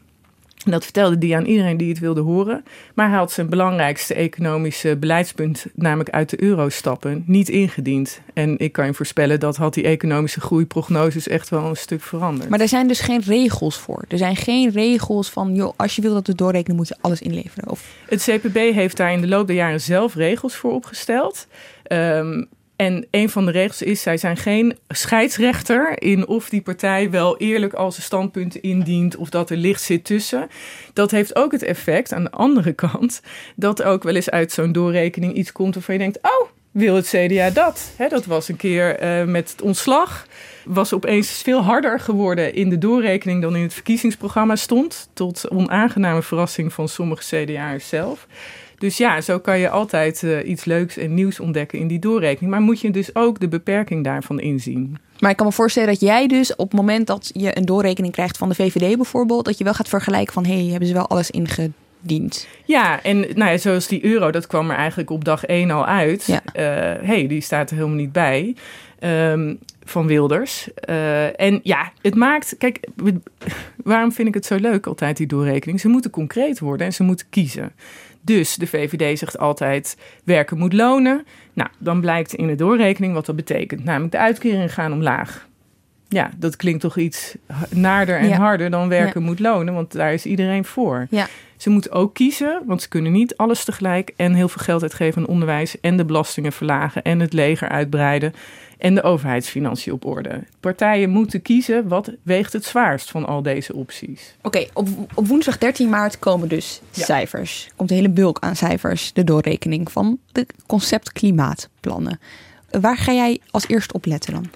En dat vertelde hij aan iedereen die het wilde horen. Maar hij had zijn belangrijkste economische beleidspunt, namelijk uit de euro stappen, niet ingediend. En ik kan je voorspellen dat had die economische groeiprognoses echt wel een stuk veranderd. Maar er zijn dus geen regels voor. Er zijn geen regels van, joh, als je wil dat we doorrekenen, moet je alles inleveren. Of... Het CPB heeft daar in de loop der jaren zelf regels voor opgesteld. Um, en een van de regels is, zij zijn geen scheidsrechter in of die partij wel eerlijk al zijn standpunten indient of dat er licht zit tussen. Dat heeft ook het effect aan de andere kant dat ook wel eens uit zo'n doorrekening iets komt waarvan je denkt, oh, wil het CDA dat? Dat was een keer uh, met het ontslag. Was opeens veel harder geworden in de doorrekening dan in het verkiezingsprogramma stond. Tot onaangename verrassing van sommige CDA'ers zelf. Dus ja, zo kan je altijd uh, iets leuks en nieuws ontdekken in die doorrekening. Maar moet je dus ook de beperking daarvan inzien. Maar ik kan me voorstellen dat jij dus op het moment dat je een doorrekening krijgt van de VVD bijvoorbeeld, dat je wel gaat vergelijken van hé, hey, hebben ze wel alles ingediend? Ja, en nou ja, zoals die euro, dat kwam er eigenlijk op dag één al uit. Ja. Uh, hey, die staat er helemaal niet bij. Um, van Wilders. Uh, en ja, het maakt. Kijk, waarom vind ik het zo leuk altijd, die doorrekening? Ze moeten concreet worden en ze moeten kiezen. Dus de VVD zegt altijd: werken moet lonen. Nou, dan blijkt in de doorrekening wat dat betekent. Namelijk de uitkeringen gaan omlaag. Ja, dat klinkt toch iets naarder en ja. harder dan werken ja. moet lonen, want daar is iedereen voor. Ja. Ze moeten ook kiezen, want ze kunnen niet alles tegelijk en heel veel geld uitgeven aan onderwijs en de belastingen verlagen en het leger uitbreiden en de overheidsfinanciën op orde. Partijen moeten kiezen wat weegt het zwaarst van al deze opties. Oké, op, op woensdag 13 maart komen dus cijfers. Komt een hele bulk aan cijfers, de doorrekening van de concept klimaatplannen. Waar ga jij als eerst op letten dan?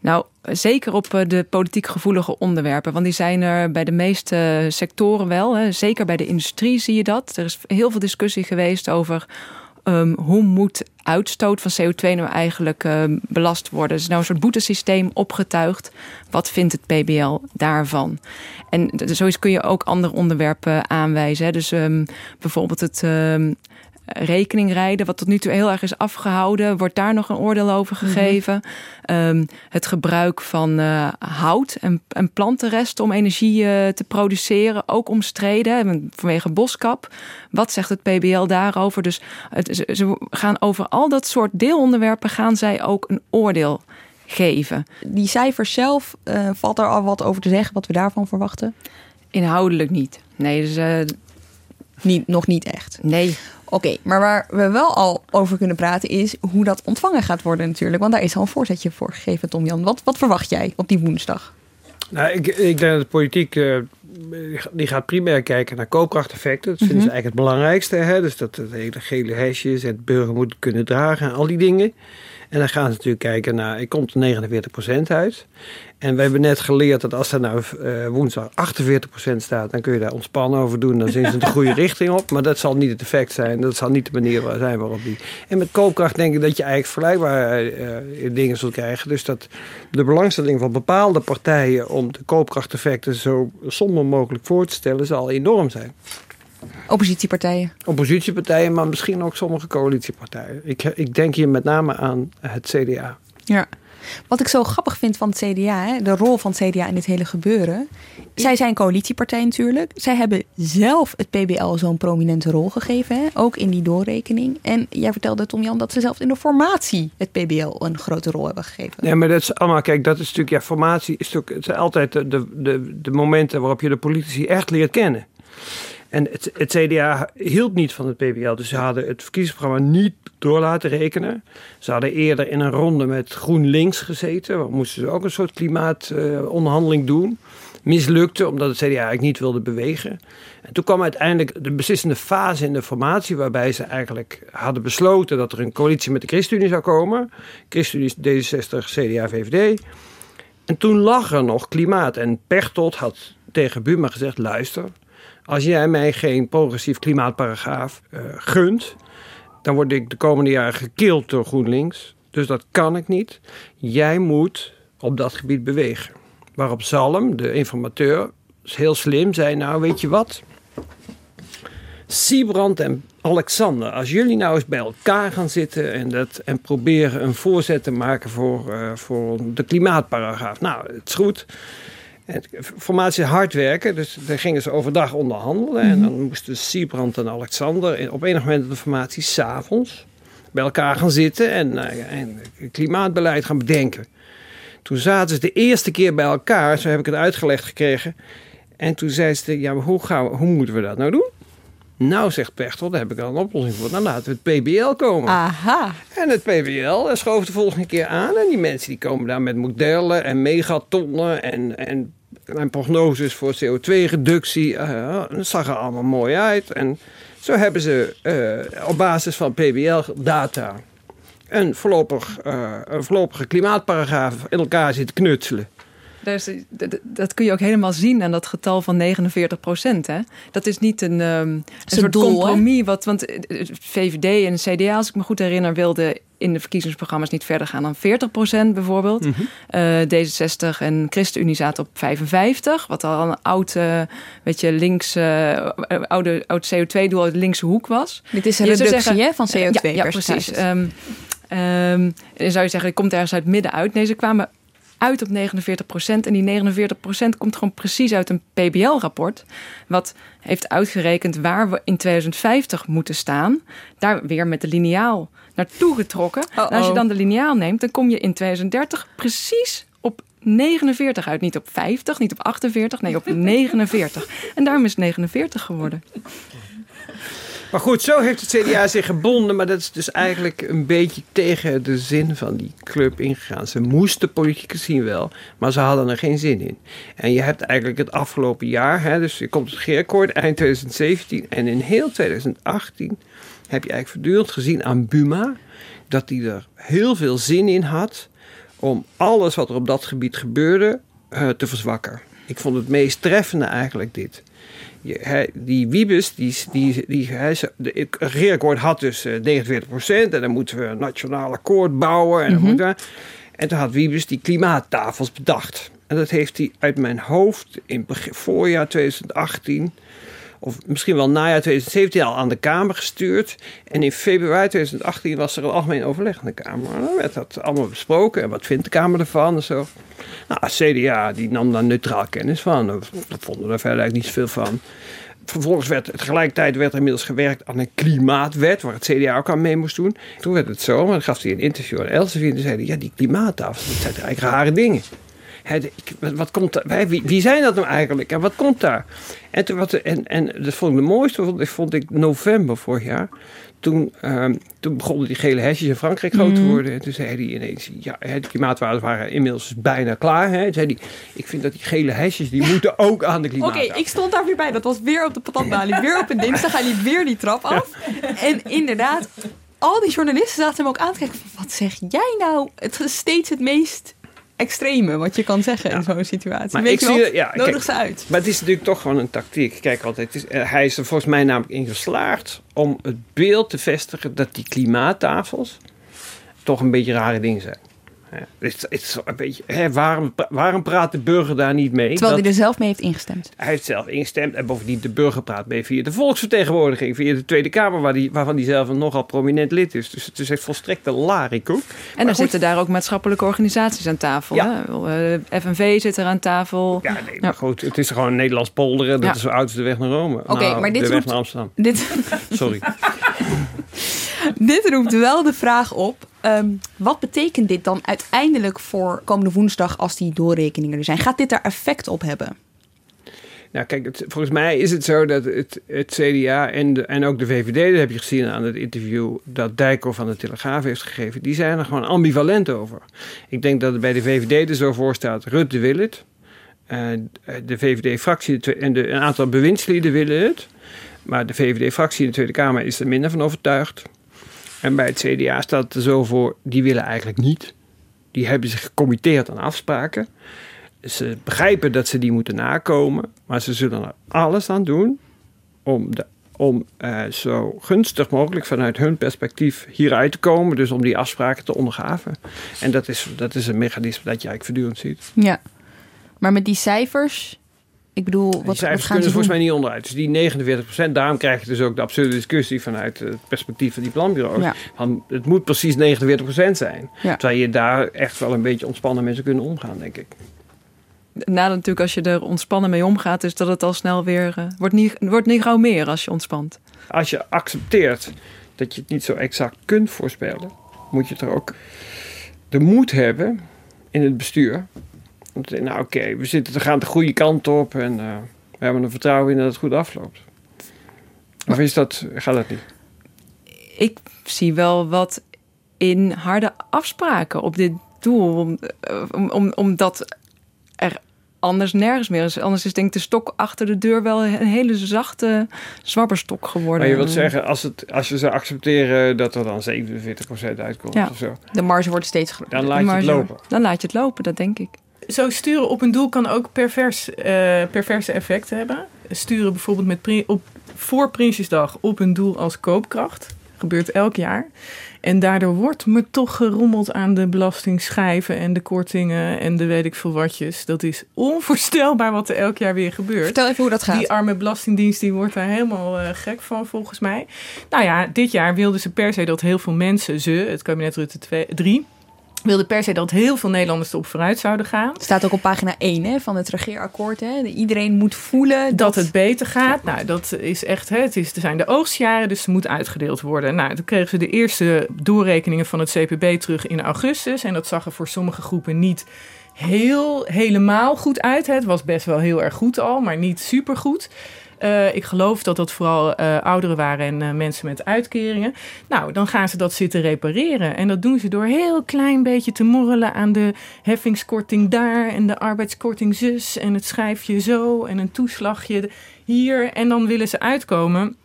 Nou, zeker op eh, de politiek gevoelige onderwerpen. Want die zijn er bij de meeste sectoren wel. Hè. Zeker bij de industrie zie je dat. Er is heel veel discussie geweest over um, hoe moet uitstoot van CO2 nou eigenlijk um, belast worden. Er is nou een soort boetesysteem opgetuigd. Wat vindt het PBL daarvan? En zoiets kun je ook andere onderwerpen aanwijzen. Hè. Dus um, bijvoorbeeld het rekening rijden, wat tot nu toe heel erg is afgehouden. Wordt daar nog een oordeel over mhm. gegeven? um, het gebruik van uh, hout en, en, plantenresten om energie uh, te produceren, ook omstreden vanwege boskap. Wat zegt het PBL daarover? Dus het, ze gaan over al dat soort deelonderwerpen gaan zij ook een oordeel geven. Die cijfers zelf, uh, valt er al wat over te zeggen wat we daarvan verwachten? Inhoudelijk niet. Nee, dus niet, nog niet echt. Nee. Oké, maar waar we wel al over kunnen praten is hoe dat ontvangen gaat worden natuurlijk. Want daar is al een voorzetje voor gegeven, Tom Jan. Wat, wat verwacht jij op die woensdag? Nou, ik, ik denk dat de politiek uh, die gaat primair kijken naar koopkrachteffecten. Dat vinden ze mhm. eigenlijk het belangrijkste. Hè? Dus dat het hele gele hesjes en het burger moet kunnen dragen en al die dingen. En dan gaan ze natuurlijk kijken naar, ik komt 49% uit. En we hebben net geleerd dat als er nou uh, woensdag 48% staat, dan kun je daar ontspannen over doen. Dan zijn ze de goede richting op. Maar dat zal niet het effect zijn. Dat zal niet de manier zijn waarop die. En met koopkracht denk ik dat je eigenlijk vergelijkbare uh, dingen zult krijgen. Dus dat de belangstelling van bepaalde partijen om de koopkrachteffecten zo somber mogelijk voor te stellen, zal enorm zijn. Oppositiepartijen? Oppositiepartijen, maar misschien ook sommige coalitiepartijen. Ik, ik denk hier met name aan het CDA. Ja. Wat ik zo grappig vind van het CDA, hè, de rol van het CDA in dit hele gebeuren. Zij zijn coalitiepartij natuurlijk. Zij hebben zelf het PBL zo'n prominente rol gegeven, hè, ook in die doorrekening. En jij vertelde, Tom Jan, dat ze zelf in de formatie het PBL een grote rol hebben gegeven. Ja, maar dat is allemaal, kijk, dat is natuurlijk, ja, formatie is natuurlijk, het zijn altijd de, de, de momenten waarop je de politici echt leert kennen. En het, het, CDA hield niet van het PBL. Dus ze hadden het verkiezingsprogramma niet door laten rekenen. Ze hadden eerder in een ronde met GroenLinks gezeten. Waar moesten ze ook een soort klimaatonderhandeling uh, doen. Mislukte, omdat het CDA eigenlijk niet wilde bewegen. En toen kwam uiteindelijk de beslissende fase in de formatie... waarbij ze eigenlijk hadden besloten dat er een coalitie met de ChristenUnie zou komen. ChristenUnie, D66, CDA, VVD. En toen lag er nog klimaat. En Pechtold had tegen Buma gezegd... luister, als jij mij geen progressief klimaatparagraaf uh, gunt, dan word ik de komende jaren gekild door GroenLinks. Dus dat kan ik niet. Jij moet op dat gebied bewegen. Waarop Salm, de informateur, heel slim zei: Nou, weet je wat? Siebrand en Alexander, als jullie nou eens bij elkaar gaan zitten en, dat, en proberen een voorzet te maken voor, uh, voor de klimaatparagraaf. Nou, het is goed. Formatie hard werken, dus daar gingen ze overdag onderhandelen. En dan moesten Siebrand en Alexander op enig moment de formatie s'avonds bij elkaar gaan zitten en, uh, en klimaatbeleid gaan bedenken. Toen zaten ze de eerste keer bij elkaar, zo heb ik het uitgelegd gekregen. En toen zei ze, ja, maar hoe, gaan we, hoe moeten we dat nou doen? Nou, zegt Pechtel, daar heb ik al een oplossing voor. Dan laten we het PBL komen. Aha. En het PBL schoof de volgende keer aan. En die mensen die komen daar met modellen en megatonnen en, en mijn prognoses voor CO2-reductie. Uh, dat zag er allemaal mooi uit. En zo hebben ze uh, op basis van PBL-data een, voorlopig, uh, een voorlopige klimaatparagraaf in elkaar zitten knutselen. Dus, dat kun je ook helemaal zien aan dat getal van 49 procent. Hè? Dat is niet een, um, een soort compromis. Wat, want VVD en CDA, als ik me goed herinner, wilden in de verkiezingsprogramma's niet verder gaan dan 40 procent bijvoorbeeld. Mm D66 en ChristenUnie zaten op 55, wat al een oud, uh, weet je, links, uh, oude, oud CO2-doel uit de linkse hoek was. Dit is een je reductie zeggen, van CO2 ja, ja precies. Um, um, dan zou je zeggen, het komt ergens uit midden uit. Nee, ze kwamen uit op 49 procent. En die 49 procent komt gewoon precies uit een PBL-rapport. Wat heeft uitgerekend waar we in 2050 moeten staan. Daar weer met de lineaal naartoe getrokken. En als je dan de lineaal neemt, dan kom je in 2030 precies op 49 uit. Niet op 50, niet op 48, nee, op 49. En daarom is het 49 geworden. Maar goed, zo heeft het CDA zich gebonden. Maar dat is dus eigenlijk een beetje tegen de zin van die club ingegaan. Ze moesten politiek gezien wel, maar ze hadden er geen zin in. En je hebt eigenlijk het afgelopen jaar, hè, dus je komt het Geerkort eind 2017 en in heel 2018 heb je eigenlijk voortdurend gezien aan Buma dat hij er heel veel zin in had om alles wat er op dat gebied gebeurde uh, te verzwakken. Ik vond het meest treffende eigenlijk dit hij, die Wiebes, die, die, die, hij, de regeerakkoord had dus 49% eh, en dan moeten we een nationaal akkoord bouwen. En, mm -hmm. en toen had Wiebes die klimaattafels bedacht. En dat heeft hij uit mijn hoofd in voorjaar 2018 of misschien wel najaar 2017 al aan de Kamer gestuurd. En in februari 2018 was er een algemeen overleg in de Kamer. Dan werd dat allemaal besproken. En wat vindt de Kamer ervan en zo. Nou, CDA die nam daar neutraal kennis van. Daar vonden we er verder eigenlijk niet zoveel van. Vervolgens werd tegelijkertijd werd er inmiddels gewerkt aan een klimaatwet, waar het CDA ook aan mee moest doen. Toen werd het zo, maar dan gaf hij een interview aan Elsevier en zei hij, ja, die klimaattafels, dat zijn eigenlijk rare dingen wat komt daar, wie, wie, zijn dat nou eigenlijk en wat komt daar? En, toen, wat, en, en dat vond ik de mooiste, vond, vond ik november vorig jaar. Toen, um, toen begonnen die gele hesjes in Frankrijk groot te mhm. worden. En toen zei hij ineens, ja, de klimaatwaarden waren inmiddels bijna klaar. Hè. Toen zei hij, ik vind dat die gele hesjes, die moeten ook aan de klimaat. Oké, ik stond daar weer bij. Dat was weer op de patatbalie. Weer op een dinsdag. Hij liep weer die trap af. En inderdaad, al die journalisten zaten hem ook aan te kijken. Wat zeg jij nou? Het is steeds het meest extreme wat je kan zeggen in zo'n situatie. Maar Weet ik zie, ja, nodig ze uit. Maar het is natuurlijk toch gewoon een tactiek. Kijk altijd, is, eh, hij is er volgens mij namelijk in geslaagd om het beeld te vestigen dat die klimaattafels toch een beetje rare dingen zijn. Ja, het, is een beetje, hè, waarom, waarom praat de burger daar niet mee? Terwijl hij er zelf mee heeft ingestemd. Hij heeft zelf ingestemd en bovendien de burger praat mee via de volksvertegenwoordiging, via de Tweede Kamer, waar die, waarvan hij zelf een nogal prominent lid is. Dus het is echt volstrekte larikoek. En dan zitten daar ook maatschappelijke organisaties aan tafel. Ja. Hè? Eh, FNV zit er aan tafel. Ja, nee, maar goed, het is gewoon Nederlands polderen. Dat is zo oud als de weg naar Rome. Oké, nou, maar dit de weg naar Amsterdam. Dit... Sorry. dit roept wel de vraag op Ehm, wat betekent dit dan uiteindelijk voor komende woensdag als die doorrekeningen er zijn? Gaat dit daar effect op hebben? Nou, kijk, volgens mij is het zo dat het, het CDA en, en ook de VVD, dat heb je gezien aan het interview dat Dijkhoff van de Telegraaf heeft gegeven, die zijn er gewoon ambivalent over. Ik denk dat het bij de VVD er zo voor staat, Rutte wil het. Uh, de VVD-fractie en de, een aantal bewindslieden willen het. Maar de VVD-fractie in de Tweede Kamer is er minder van overtuigd. En bij het CDA staat het er zo voor, die willen eigenlijk niet. Die hebben zich gecommitteerd aan afspraken. Ze begrijpen dat ze die moeten nakomen, maar ze zullen er alles aan doen om, de, om uh, zo gunstig mogelijk vanuit hun perspectief hieruit te komen. Dus om die afspraken te ondergaven. En dat is, dat is een mechanisme dat je eigenlijk voortdurend ziet. Ja, maar met die cijfers ik bedoel, wat, die cijfers wat kunnen volgens mij niet onderuit. Dus die 49 procent, daarom krijg je dus ook de absurde discussie vanuit het perspectief van die planbureaus. Ja. Van, het moet precies 49 procent zijn. Ja. Terwijl je daar echt wel een beetje ontspannen mee zou kunnen omgaan, denk ik. Nadeel natuurlijk als je er ontspannen mee omgaat, is dat het al snel weer uh, wordt, niet, wordt niet gauw meer als je ontspant. Als je accepteert dat je het niet zo exact kunt voorspellen, moet je er ook de moed hebben in het bestuur nou oké, we zitten te gaan de goede kant op en uh, we hebben er vertrouwen in dat het goed afloopt. Of is dat, gaat dat niet? Ik zie wel wat in harde afspraken op dit doel. Eh, om, om, omdat er anders nergens meer is. Anders is denk ik de stok achter de deur wel een hele zachte zwabberstok geworden. Maar je wilt zeggen, als, het, als je zou accepteren dat er dan 47% uitkomt ja. of zo. De marge wordt steeds groter. Dan laat je het lopen. Dan laat je het lopen, dat denk ik zo sturen op een doel kan ook pervers, uh, perverse effecten hebben. Sturen bijvoorbeeld met op, voor Prinsjesdag op een doel als koopkracht. Gebeurt elk jaar. En daardoor wordt me toch gerommeld aan de belastingschijven en de kortingen en de weet ik veel watjes. Dat is onvoorstelbaar wat er elk jaar weer gebeurt. Vertel even hoe dat gaat. Die arme belastingdienst die wordt daar helemaal uh, gek van volgens mij. Nou ja, dit jaar wilden ze per se dat heel veel mensen, ze, het kabinet Rutte 3 wilde per se dat heel veel Nederlanders erop vooruit zouden gaan. Staat ook op pagina 1 hè, van het regeerakkoord. Hè. Iedereen moet voelen dat... dat het beter gaat. Nou, dat is echt, hè, het is, er zijn de oogstjaren, dus het moet uitgedeeld worden. Nou, toen kregen ze de eerste doorrekeningen van het CPB terug in augustus. En dat zag er voor sommige groepen niet heel helemaal goed uit. Het was best wel heel erg goed al, maar niet super goed. Uh, ik geloof dat dat vooral uh, ouderen waren en uh, mensen met uitkeringen. Nou, dan gaan ze dat zitten repareren. En dat doen ze door heel klein beetje te morrelen aan de heffingskorting daar en de arbeidskorting zus en het schijfje zo en een toeslagje hier. En dan willen ze uitkomen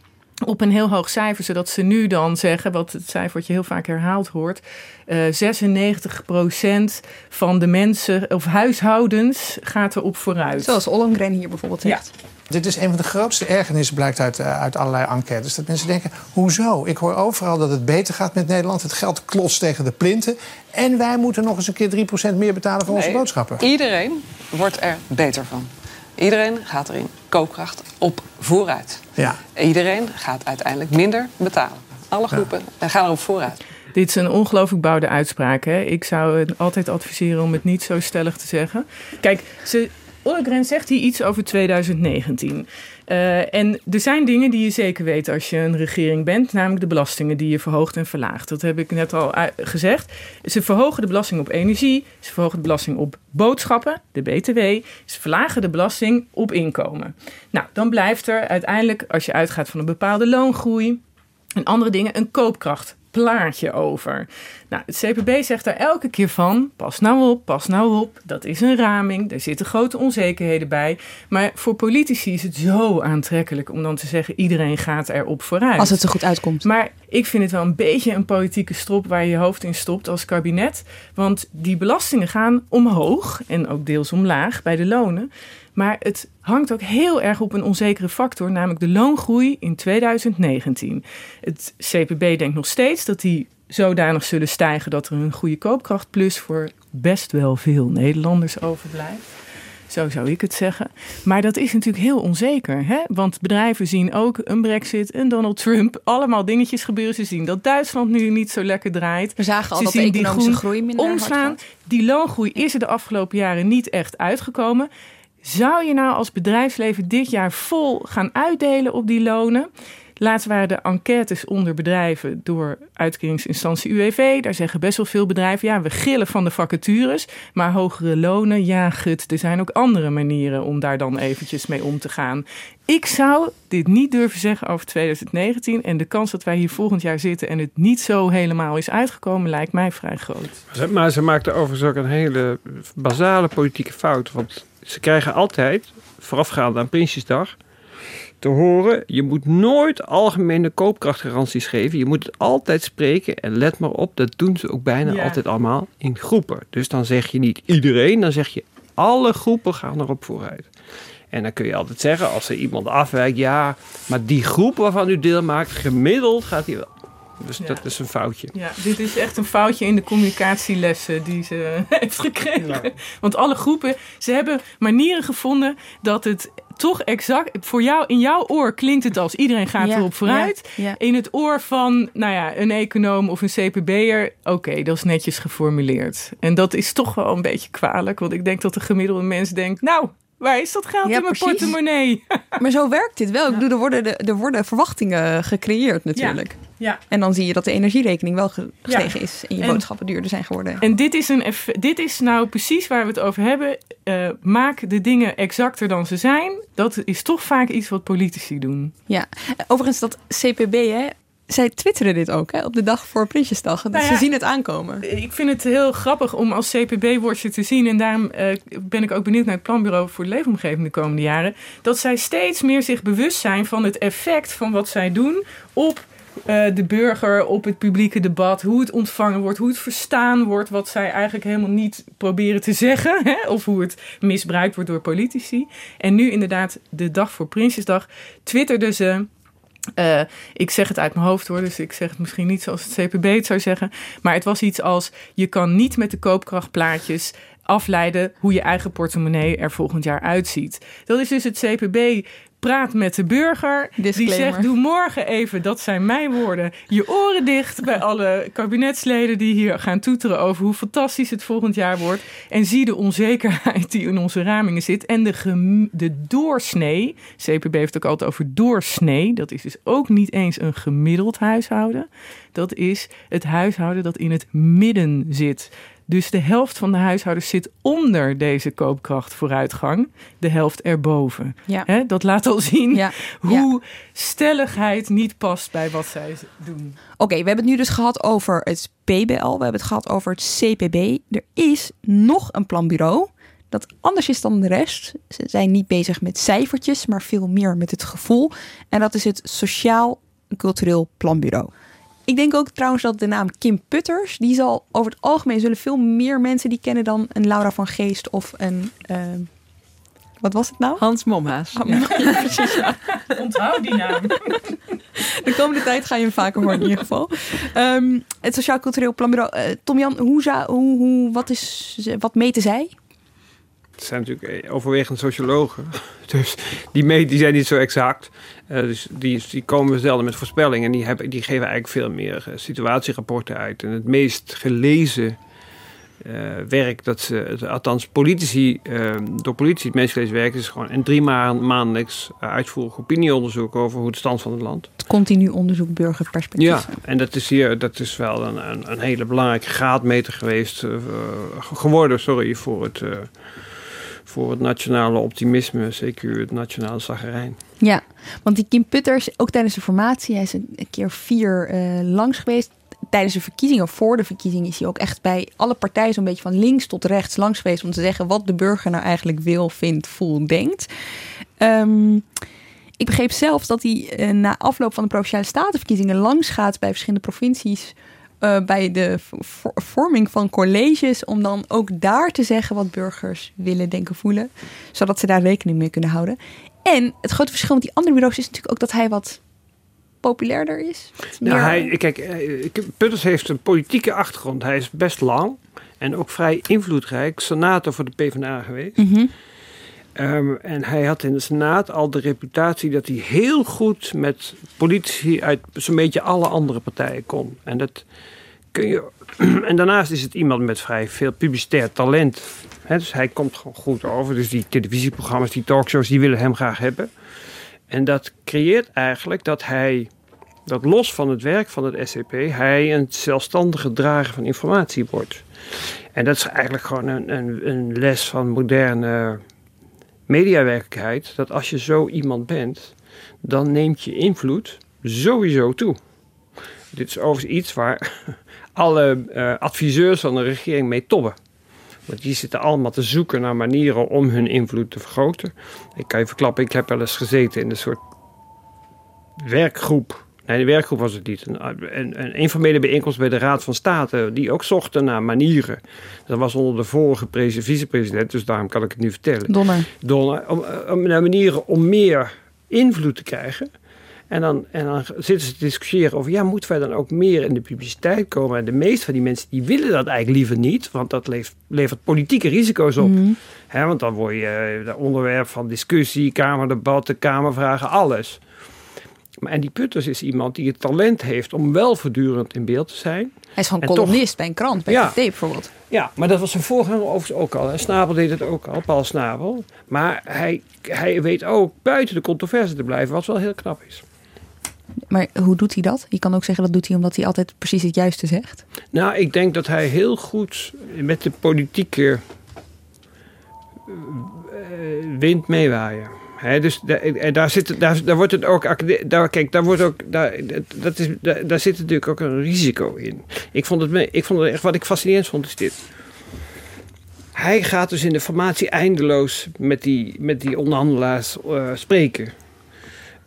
op een heel hoog cijfer, zodat ze nu dan zeggen, wat het cijfer wat je heel vaak herhaald hoort, uh, 96% van de mensen of huishoudens gaat erop vooruit. Zoals Ollongren hier bijvoorbeeld zegt. Ja. Dit is een van de grootste ergernissen, blijkt uit, uh, uit allerlei enquêtes. Dat mensen denken, hoezo? Ik hoor overal dat het beter gaat met Nederland. Het geld klotst tegen de plinten. En wij moeten nog eens een keer 3% meer betalen voor nee, onze boodschappen. Iedereen wordt er beter van. Iedereen gaat er in koopkracht op vooruit. Ja. Iedereen gaat uiteindelijk minder betalen. Alle groepen ja. gaan erop vooruit. Dit is een ongelooflijk bouwde uitspraak. Hè? Ik zou het altijd adviseren om het niet zo stellig te zeggen. Kijk, ze, Ollegren zegt hier iets over 2019. Uh, en er zijn dingen die je zeker weet als je een regering bent, namelijk de belastingen die je verhoogt en verlaagt. Dat heb ik net al gezegd. Ze verhogen de belasting op energie, ze verhogen de belasting op boodschappen, de BTW, ze verlagen de belasting op inkomen. Nou, dan blijft er uiteindelijk, als je uitgaat van een bepaalde loongroei en andere dingen, een koopkracht plaatje over. Nou, het CPB zegt daar elke keer van: pas nou op, pas nou op. Dat is een raming, er zitten grote onzekerheden bij. Maar voor politici is het zo aantrekkelijk om dan te zeggen: iedereen gaat erop vooruit. Als het er goed uitkomt. Maar ik vind het wel een beetje een politieke strop waar je je hoofd in stopt als kabinet. Want die belastingen gaan omhoog en ook deels omlaag bij de lonen. Maar het hangt ook heel erg op een onzekere factor, namelijk de loongroei in 2019. Het CPB denkt nog steeds dat die zodanig zullen stijgen dat er een goede koopkrachtplus voor best wel veel Nederlanders overblijft. Zo zou ik het zeggen. Maar dat is natuurlijk heel onzeker. Hè? Want bedrijven zien ook een brexit, een Donald Trump. Allemaal dingetjes gebeuren. Ze zien dat Duitsland nu niet zo lekker draait. We zagen al Ze dat de economische die groei minder omslaan. Die loongroei is er de afgelopen jaren niet echt uitgekomen. Zou je nou als bedrijfsleven dit jaar vol gaan uitdelen op die lonen? Laatst waren de enquêtes onder bedrijven door uitkeringsinstantie UWV. Daar zeggen best wel veel bedrijven: ja, we gillen van de vacatures, maar hogere lonen, ja, gut. Er zijn ook andere manieren om daar dan eventjes mee om te gaan. Ik zou dit niet durven zeggen over 2019. En de kans dat wij hier volgend jaar zitten en het niet zo helemaal is uitgekomen, lijkt mij vrij groot. Maar ze maakte overigens ook een hele basale politieke fout. Want ze krijgen altijd, voorafgaand aan Prinsjesdag, te horen: je moet nooit algemene koopkrachtgaranties geven. Je moet het altijd spreken. En let maar op, dat doen ze ook bijna Ja. altijd allemaal in groepen. Dus dan zeg je niet iedereen, dan zeg je alle groepen gaan erop vooruit. En dan kun je altijd zeggen, als er iemand afwijkt, ja, maar die groep waarvan u deel maakt, gemiddeld gaat die wel. Dus Ja. dat is een foutje. Ja, dit is echt een foutje in de communicatielessen die ze heeft gekregen. Want alle groepen, ze hebben manieren gevonden dat het toch exact voor jou in jouw oor klinkt het als iedereen gaat Ja, erop vooruit. ja, ja. In het oor van, nou ja, een econoom of een CPB'er, oké, dat is netjes geformuleerd. En dat is toch wel een beetje kwalijk, want ik denk dat de gemiddelde mens denkt, nou, waar is dat geld Ja, in mijn precies. portemonnee? Maar zo werkt dit wel. Ik bedoel, er worden, de- er worden verwachtingen gecreëerd natuurlijk. Ja. En dan zie je dat de energierekening wel Ja. gestegen is. En je En- boodschappen duurder zijn geworden. En dit is, een dit is nou precies waar we het over hebben. Eh, maak de dingen exacter dan ze zijn. Dat is toch vaak iets wat politici doen. Ja, overigens dat CPB, hè, zij twitteren dit ook hè, op de dag voor Prinsjesdag. Dus Nou ja, ze zien het aankomen. Ik vind het heel grappig om als CPB-watcher te zien. En daarom eh, ben ik ook benieuwd naar het planbureau voor de leefomgeving de komende jaren. Dat zij steeds meer zich bewust zijn van het effect van wat zij doen op eh, de burger, op het publieke debat. Hoe het ontvangen wordt, hoe het verstaan wordt. Wat zij eigenlijk helemaal niet proberen te zeggen. Hè? Of hoe het misbruikt wordt door politici. En nu inderdaad, de dag voor Prinsjesdag, twitterden ze. Eh, ik zeg het uit mijn hoofd hoor, dus ik zeg het misschien niet zoals het CPB het zou zeggen. Maar het was iets als: je kan niet met de koopkrachtplaatjes afleiden hoe je eigen portemonnee er volgend jaar uitziet. Dat is dus het CPB. Praat met de burger. Die zegt: Doe morgen even, dat zijn mijn woorden. Je oren dicht bij alle kabinetsleden die hier gaan toeteren over hoe fantastisch het volgend jaar wordt. En zie de onzekerheid die in onze ramingen zit. En de, gem- de doorsnee. CPB heeft het ook altijd over doorsnee. Dat is dus ook niet eens een gemiddeld huishouden. Dat is het huishouden dat in het midden zit. Dus de helft van de huishoudens zit onder deze koopkrachtvooruitgang, de helft erboven. Ja. Dat laat al zien Ja. hoe stelligheid niet past bij wat zij doen. Oké, we hebben het nu dus gehad over het PBL. We hebben het gehad over het CPB. Er is nog een planbureau dat anders is dan de rest. Ze zijn niet bezig met cijfertjes, maar veel meer met het gevoel. En dat is het Sociaal Cultureel Planbureau. Ik denk ook trouwens dat de naam Kim Putters, die zal over het algemeen zullen veel meer mensen die kennen dan een Laura van Geest of een. ehm, wat was het nou? Hans Momhaas. Ja, precies. Ja. Onthoud die naam. De komende tijd ga je hem vaker horen in ieder geval. Ehm, het Sociaal Cultureel Planbureau. Eh, Tom-Jan, hoe, zou- hoe, hoe, wat, is, wat meten zij? Het zijn natuurlijk eh, overwegend sociologen. Dus die, me- die zijn niet zo exact. Eh, dus die, die komen zelden met voorspellingen. En die, hebben, die geven eigenlijk veel meer eh, situatierapporten uit. En het meest gelezen werk dat ze, het- althans politici, eh, door politici het meest gelezen werk, is gewoon een drie maan- maandelijks uitvoerig opinieonderzoek over hoe de stand van het land. Het continu onderzoek burgerperspectief. Ja, en dat is hier dat is wel een, een, een hele belangrijke graadmeter geweest, geworden, sorry, voor het, voor het nationale optimisme, zeker het nationale zagrijn. Ja, want die Kim Putters, ook tijdens de formatie, hij is een keer vier eh, langs geweest. Tijdens de verkiezingen, voor de verkiezingen, is hij ook echt bij alle partijen zo'n beetje van links tot rechts langs geweest om te zeggen wat de burger nou eigenlijk wil, vindt, voelt, denkt. Ehm, ik begreep zelfs dat hij eh, na afloop van de provinciale statenverkiezingen langs gaat bij verschillende provincies. Eh, bij de vo- vorming van colleges, om dan ook daar te zeggen wat burgers willen, denken, voelen, zodat ze daar rekening mee kunnen houden. En het grote verschil met die andere bureaus is natuurlijk ook dat hij wat populairder is. Nou, meer- hij, kijk, eh, Putters heeft een politieke achtergrond. Hij is best lang en ook vrij invloedrijk. Senator voor de PvdA geweest. Mhm. Ehm, en hij had in de Senaat al de reputatie dat hij heel goed met politici uit zo'n beetje alle andere partijen kon. En dat kun je. En daarnaast is het iemand met vrij veel publicitair talent. Dus hij komt gewoon goed over. Dus die televisieprogramma's, die talkshows, die willen hem graag hebben. En dat creëert eigenlijk dat hij, dat los van het werk van het SCP, hij een zelfstandige drager van informatie wordt. En dat is eigenlijk gewoon een, een, een les van moderne mediawerkelijkheid. Dat als je zo iemand bent, dan neemt je invloed sowieso toe. Dit is overigens iets waar alle eh, adviseurs van de regering mee tobben. Want die zitten allemaal te zoeken naar manieren om hun invloed te vergroten. Ik kan je verklappen, ik heb wel eens gezeten in een soort werkgroep. Nee, de werkgroep was het niet. Een, een, een informele bijeenkomst bij de Raad van State, die ook zochten naar manieren. Dat was onder de vorige presi- vicepresident, dus daarom kan ik het nu vertellen. Donner. Donner om, om naar manieren om meer invloed te krijgen. En dan, en dan zitten ze te discussiëren over, ja, moeten wij dan ook meer in de publiciteit komen? En de meeste van die mensen, die willen dat eigenlijk liever niet, want dat levert, levert politieke risico's op. Hè, want dan word je eh, onderwerp van discussie, kamerdebatten, kamervragen, alles. Maar, en die Putters is iemand die het talent heeft om wel voortdurend in beeld te zijn. Hij is gewoon toch- columnist bij een krant, bij Ja. FD bijvoorbeeld. Ja, maar dat was zijn voorganger overigens ook al. En Snabel deed het ook al, Paul Snabel. Maar hij, hij weet ook buiten de controverse te blijven, wat wel heel knap is. Maar hoe doet hij dat? Je kan ook zeggen dat doet hij omdat hij altijd precies het juiste zegt. Nou, ik denk dat hij heel goed met de politieke eh, wind meewaaien. Hè, dus da- eh, daar, zit, daar, daar wordt het ook. Daar, kijk, daar, wordt ook, daar, dat is, daar, daar zit natuurlijk ook een risico in. Ik vond het, ik vond het echt wat ik fascinerend vond, is dit. Hij gaat dus in de formatie eindeloos met die, met die onderhandelaars eh, spreken.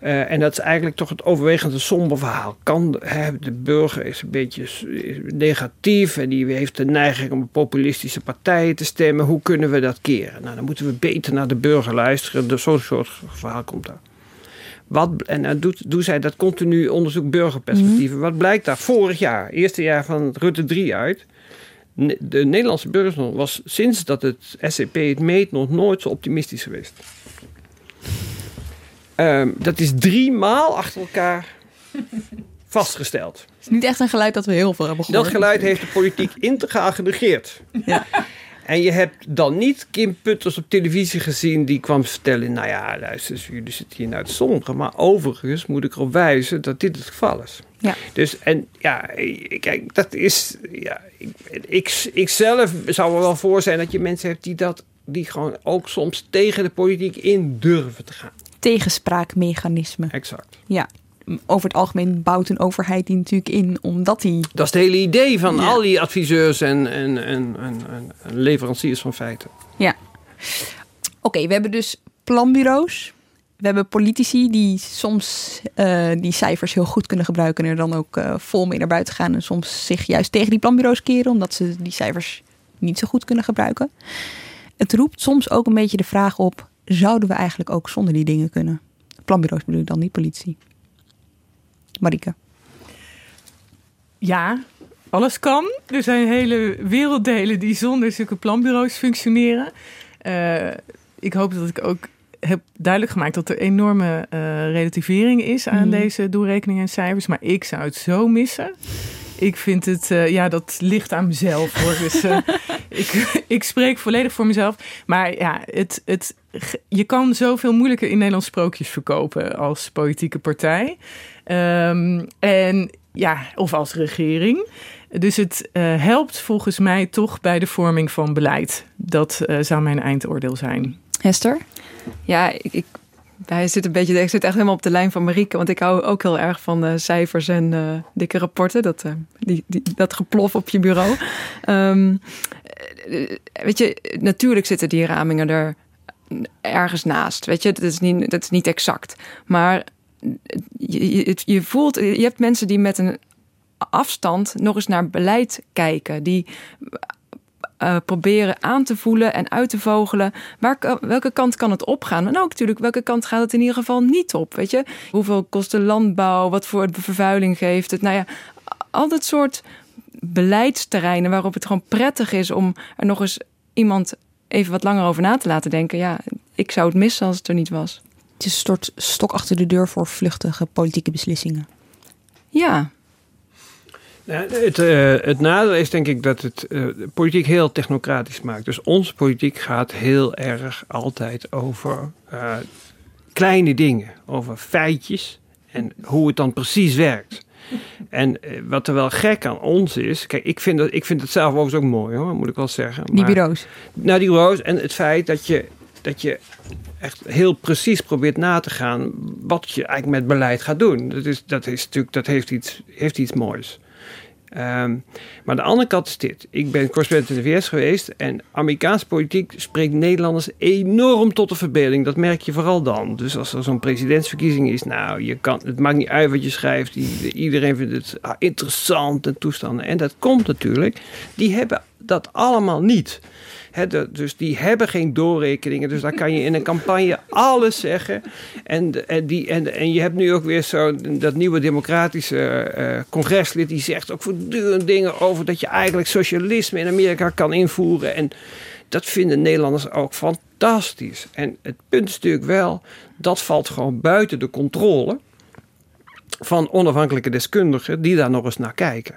Eh, en dat is eigenlijk toch het overwegend een somber verhaal. Kan, hè, de burger is een beetje is negatief en die heeft de neiging om op populistische partijen te stemmen. Hoe kunnen we dat keren? Nou, dan moeten we beter naar de burger luisteren. Dus Zo'n soort verhaal komt daar. Wat, en dan doet, doen zij dat continu onderzoek burgerperspectieven. Wat blijkt daar vorig jaar, eerste jaar van Rutte 3 uit? De Nederlandse burger was sinds dat het SCP het meet nog nooit zo optimistisch geweest. Ehm, dat is drie maal achter elkaar vastgesteld. Het is niet echt een geluid dat we heel veel hebben gehoord. Dat geluid heeft de politiek integraal genegeerd. Ja. En je hebt dan niet Kim Putters op televisie gezien die kwam vertellen: Nou ja, luister, jullie zitten hier naar het. Maar overigens moet ik erop wijzen dat dit het geval is. Ja. Dus en ja, kijk, dat is. Ja, ik, ik, ik zelf zou er wel voor zijn dat je mensen hebt die dat. die gewoon ook soms tegen de politiek in durven te gaan. Tegenspraakmechanisme. Exact. Ja. Over het algemeen bouwt een overheid die natuurlijk in omdat die. Dat is het hele idee van al die adviseurs en, en, en, en, en leveranciers van feiten. Ja. Oké, we hebben dus planbureaus. We hebben politici die soms uh, die cijfers heel goed kunnen gebruiken en er dan ook uh, vol mee naar buiten gaan. En soms zich juist tegen die planbureaus keren, omdat ze die cijfers niet zo goed kunnen gebruiken. Het roept soms ook een beetje de vraag op: zouden we eigenlijk ook zonder die dingen kunnen? Planbureaus bedoel ik dan, niet politie. Marike. Ja, alles kan. Er zijn hele werelddelen die zonder zulke planbureaus functioneren. Uh, ik hoop dat ik ook heb duidelijk gemaakt dat er enorme uh, relativering is aan Mhm. deze doelrekeningen en cijfers. Maar ik zou het zo missen. Ik vind het, uh, ja, dat ligt aan mezelf hoor. Dus uh, ik, ik spreek volledig voor mezelf. Maar ja, het, het, je kan zoveel moeilijker in Nederland sprookjes verkopen als politieke partij. Um, en ja, of als regering. Dus het uh, helpt volgens mij toch bij de vorming van beleid. Dat uh, zou mijn eindoordeel zijn. Hester? Ja, ik, ik, hij zit een beetje, ik zit echt helemaal op de lijn van Marieke. Want ik hou ook heel erg van uh, cijfers en uh, dikke rapporten. Dat, uh, die, die, dat geplof op je bureau. Um, weet je, natuurlijk zitten die ramingen er ergens naast. Weet je, dat is niet, dat is niet exact. Maar je, je, je voelt, je hebt mensen die met een afstand nog eens naar beleid kijken. Die uh, proberen aan te voelen en uit te vogelen. Waar, welke kant kan het opgaan? En ook natuurlijk, welke kant gaat het in ieder geval niet op? Weet je, hoeveel kost de landbouw? Wat voor vervuiling geeft het? Nou ja, al dat soort beleidsterreinen waarop het gewoon prettig is om er nog eens iemand even wat langer over na te laten denken. Ja, ik zou het missen als het er niet was. Het is een soort stok achter de deur voor vluchtige politieke beslissingen. Ja, nou, het, uh, het nadeel is denk ik dat het uh, politiek heel technocratisch maakt. Dus onze politiek gaat heel erg altijd over uh, kleine dingen, over feitjes en hoe het dan precies werkt. En wat er wel gek aan ons is. Kijk, ik vind, dat, ik vind het zelf overigens ook mooi hoor, moet ik wel zeggen. Die bureaus. Nou, die bureaus en het feit dat je, dat je echt heel precies probeert na te gaan wat je eigenlijk met beleid gaat doen. Dat, is, dat, is natuurlijk, dat heeft, iets, heeft iets moois. Um, maar de andere kant is dit. Ik ben correspondent in de VS geweest en Amerikaanse politiek spreekt Nederlanders enorm tot de verbeelding. Dat merk je vooral dan. Dus als er zo'n presidentsverkiezing is, nou, je kan, het maakt niet uit wat je schrijft. Iedereen vindt het ah, interessant en toestanden. En dat komt natuurlijk. Die hebben dat allemaal niet. Dus die hebben geen doorrekeningen. Dus daar kan je in een campagne alles zeggen. En, en, die, en, en je hebt nu ook weer zo dat nieuwe democratische uh, congreslid. Die zegt ook voortdurend dingen over dat je eigenlijk socialisme in Amerika kan invoeren. En dat vinden Nederlanders ook fantastisch. En het punt is natuurlijk wel, dat valt gewoon buiten de controle van onafhankelijke deskundigen die daar nog eens naar kijken.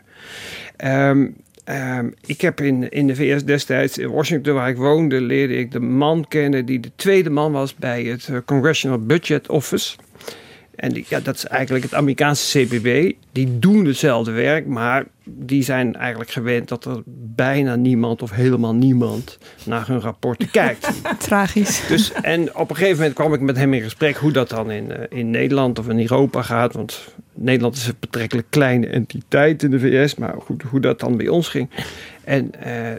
Um, Um, ik heb in, in de VS destijds, in Washington waar ik woonde, leerde ik de man kennen die de tweede man was bij het uh, Congressional Budget Office. En die, ja, dat is eigenlijk het Amerikaanse CPB. Die doen hetzelfde werk, maar die zijn eigenlijk gewend dat er bijna niemand of helemaal niemand naar hun rapporten kijkt. Tragisch. Dus, en op een gegeven moment kwam ik met hem in gesprek hoe dat dan in, uh, in Nederland of in Europa gaat. Want Nederland is een betrekkelijk kleine entiteit in de VS, maar goed, hoe dat dan bij ons ging. En uh, uh,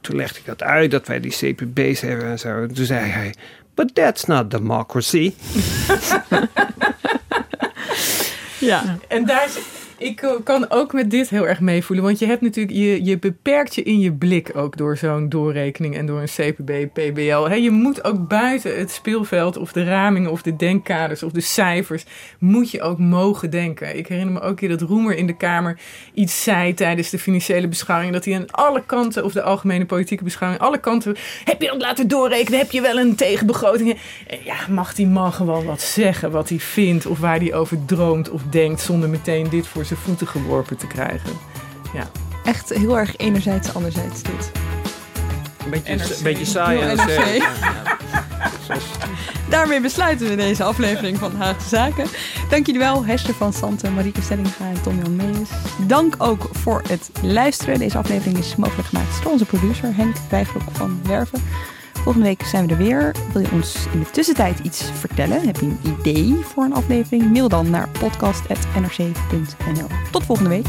toen legde ik dat uit, dat wij die CPB's hebben en zo. En toen zei hij, but that's not democracy. ja, en daar is, ik kan ook met dit heel erg meevoelen. Want je hebt natuurlijk, je, beperkt je in je blik ook door zo'n doorrekening en door een CPB, PBL. Je moet ook buiten het speelveld of de ramingen of de denkkaders of de cijfers, moet je ook mogen denken. Ik herinner me ook keer dat Roemer in de Kamer iets zei tijdens de financiële beschouwing. Dat hij aan alle kanten, of de algemene politieke beschouwing, alle kanten, heb je dat laten doorrekenen? Heb je wel een tegenbegroting? En ja, mag die man gewoon wat zeggen, wat hij vindt of waar hij over droomt of denkt, zonder meteen dit voor zijn voeten geworpen te krijgen. Ja. Echt heel erg enerzijds, anderzijds dit. Een beetje, NRC. een beetje saai. En. Daarmee besluiten we deze aflevering van Haagse Zaken. Dank jullie wel, Hester van Santen, Marieke Stellinga en Tom-Jan Meijers. Dank ook voor het luisteren. Deze aflevering is mogelijk gemaakt door onze producer Henk Wijfrok van Werven. Volgende week zijn we er weer. Wil je ons in de tussentijd iets vertellen? Heb je een idee voor een aflevering? Mail dan naar podcast.nrc.nl. Tot volgende week.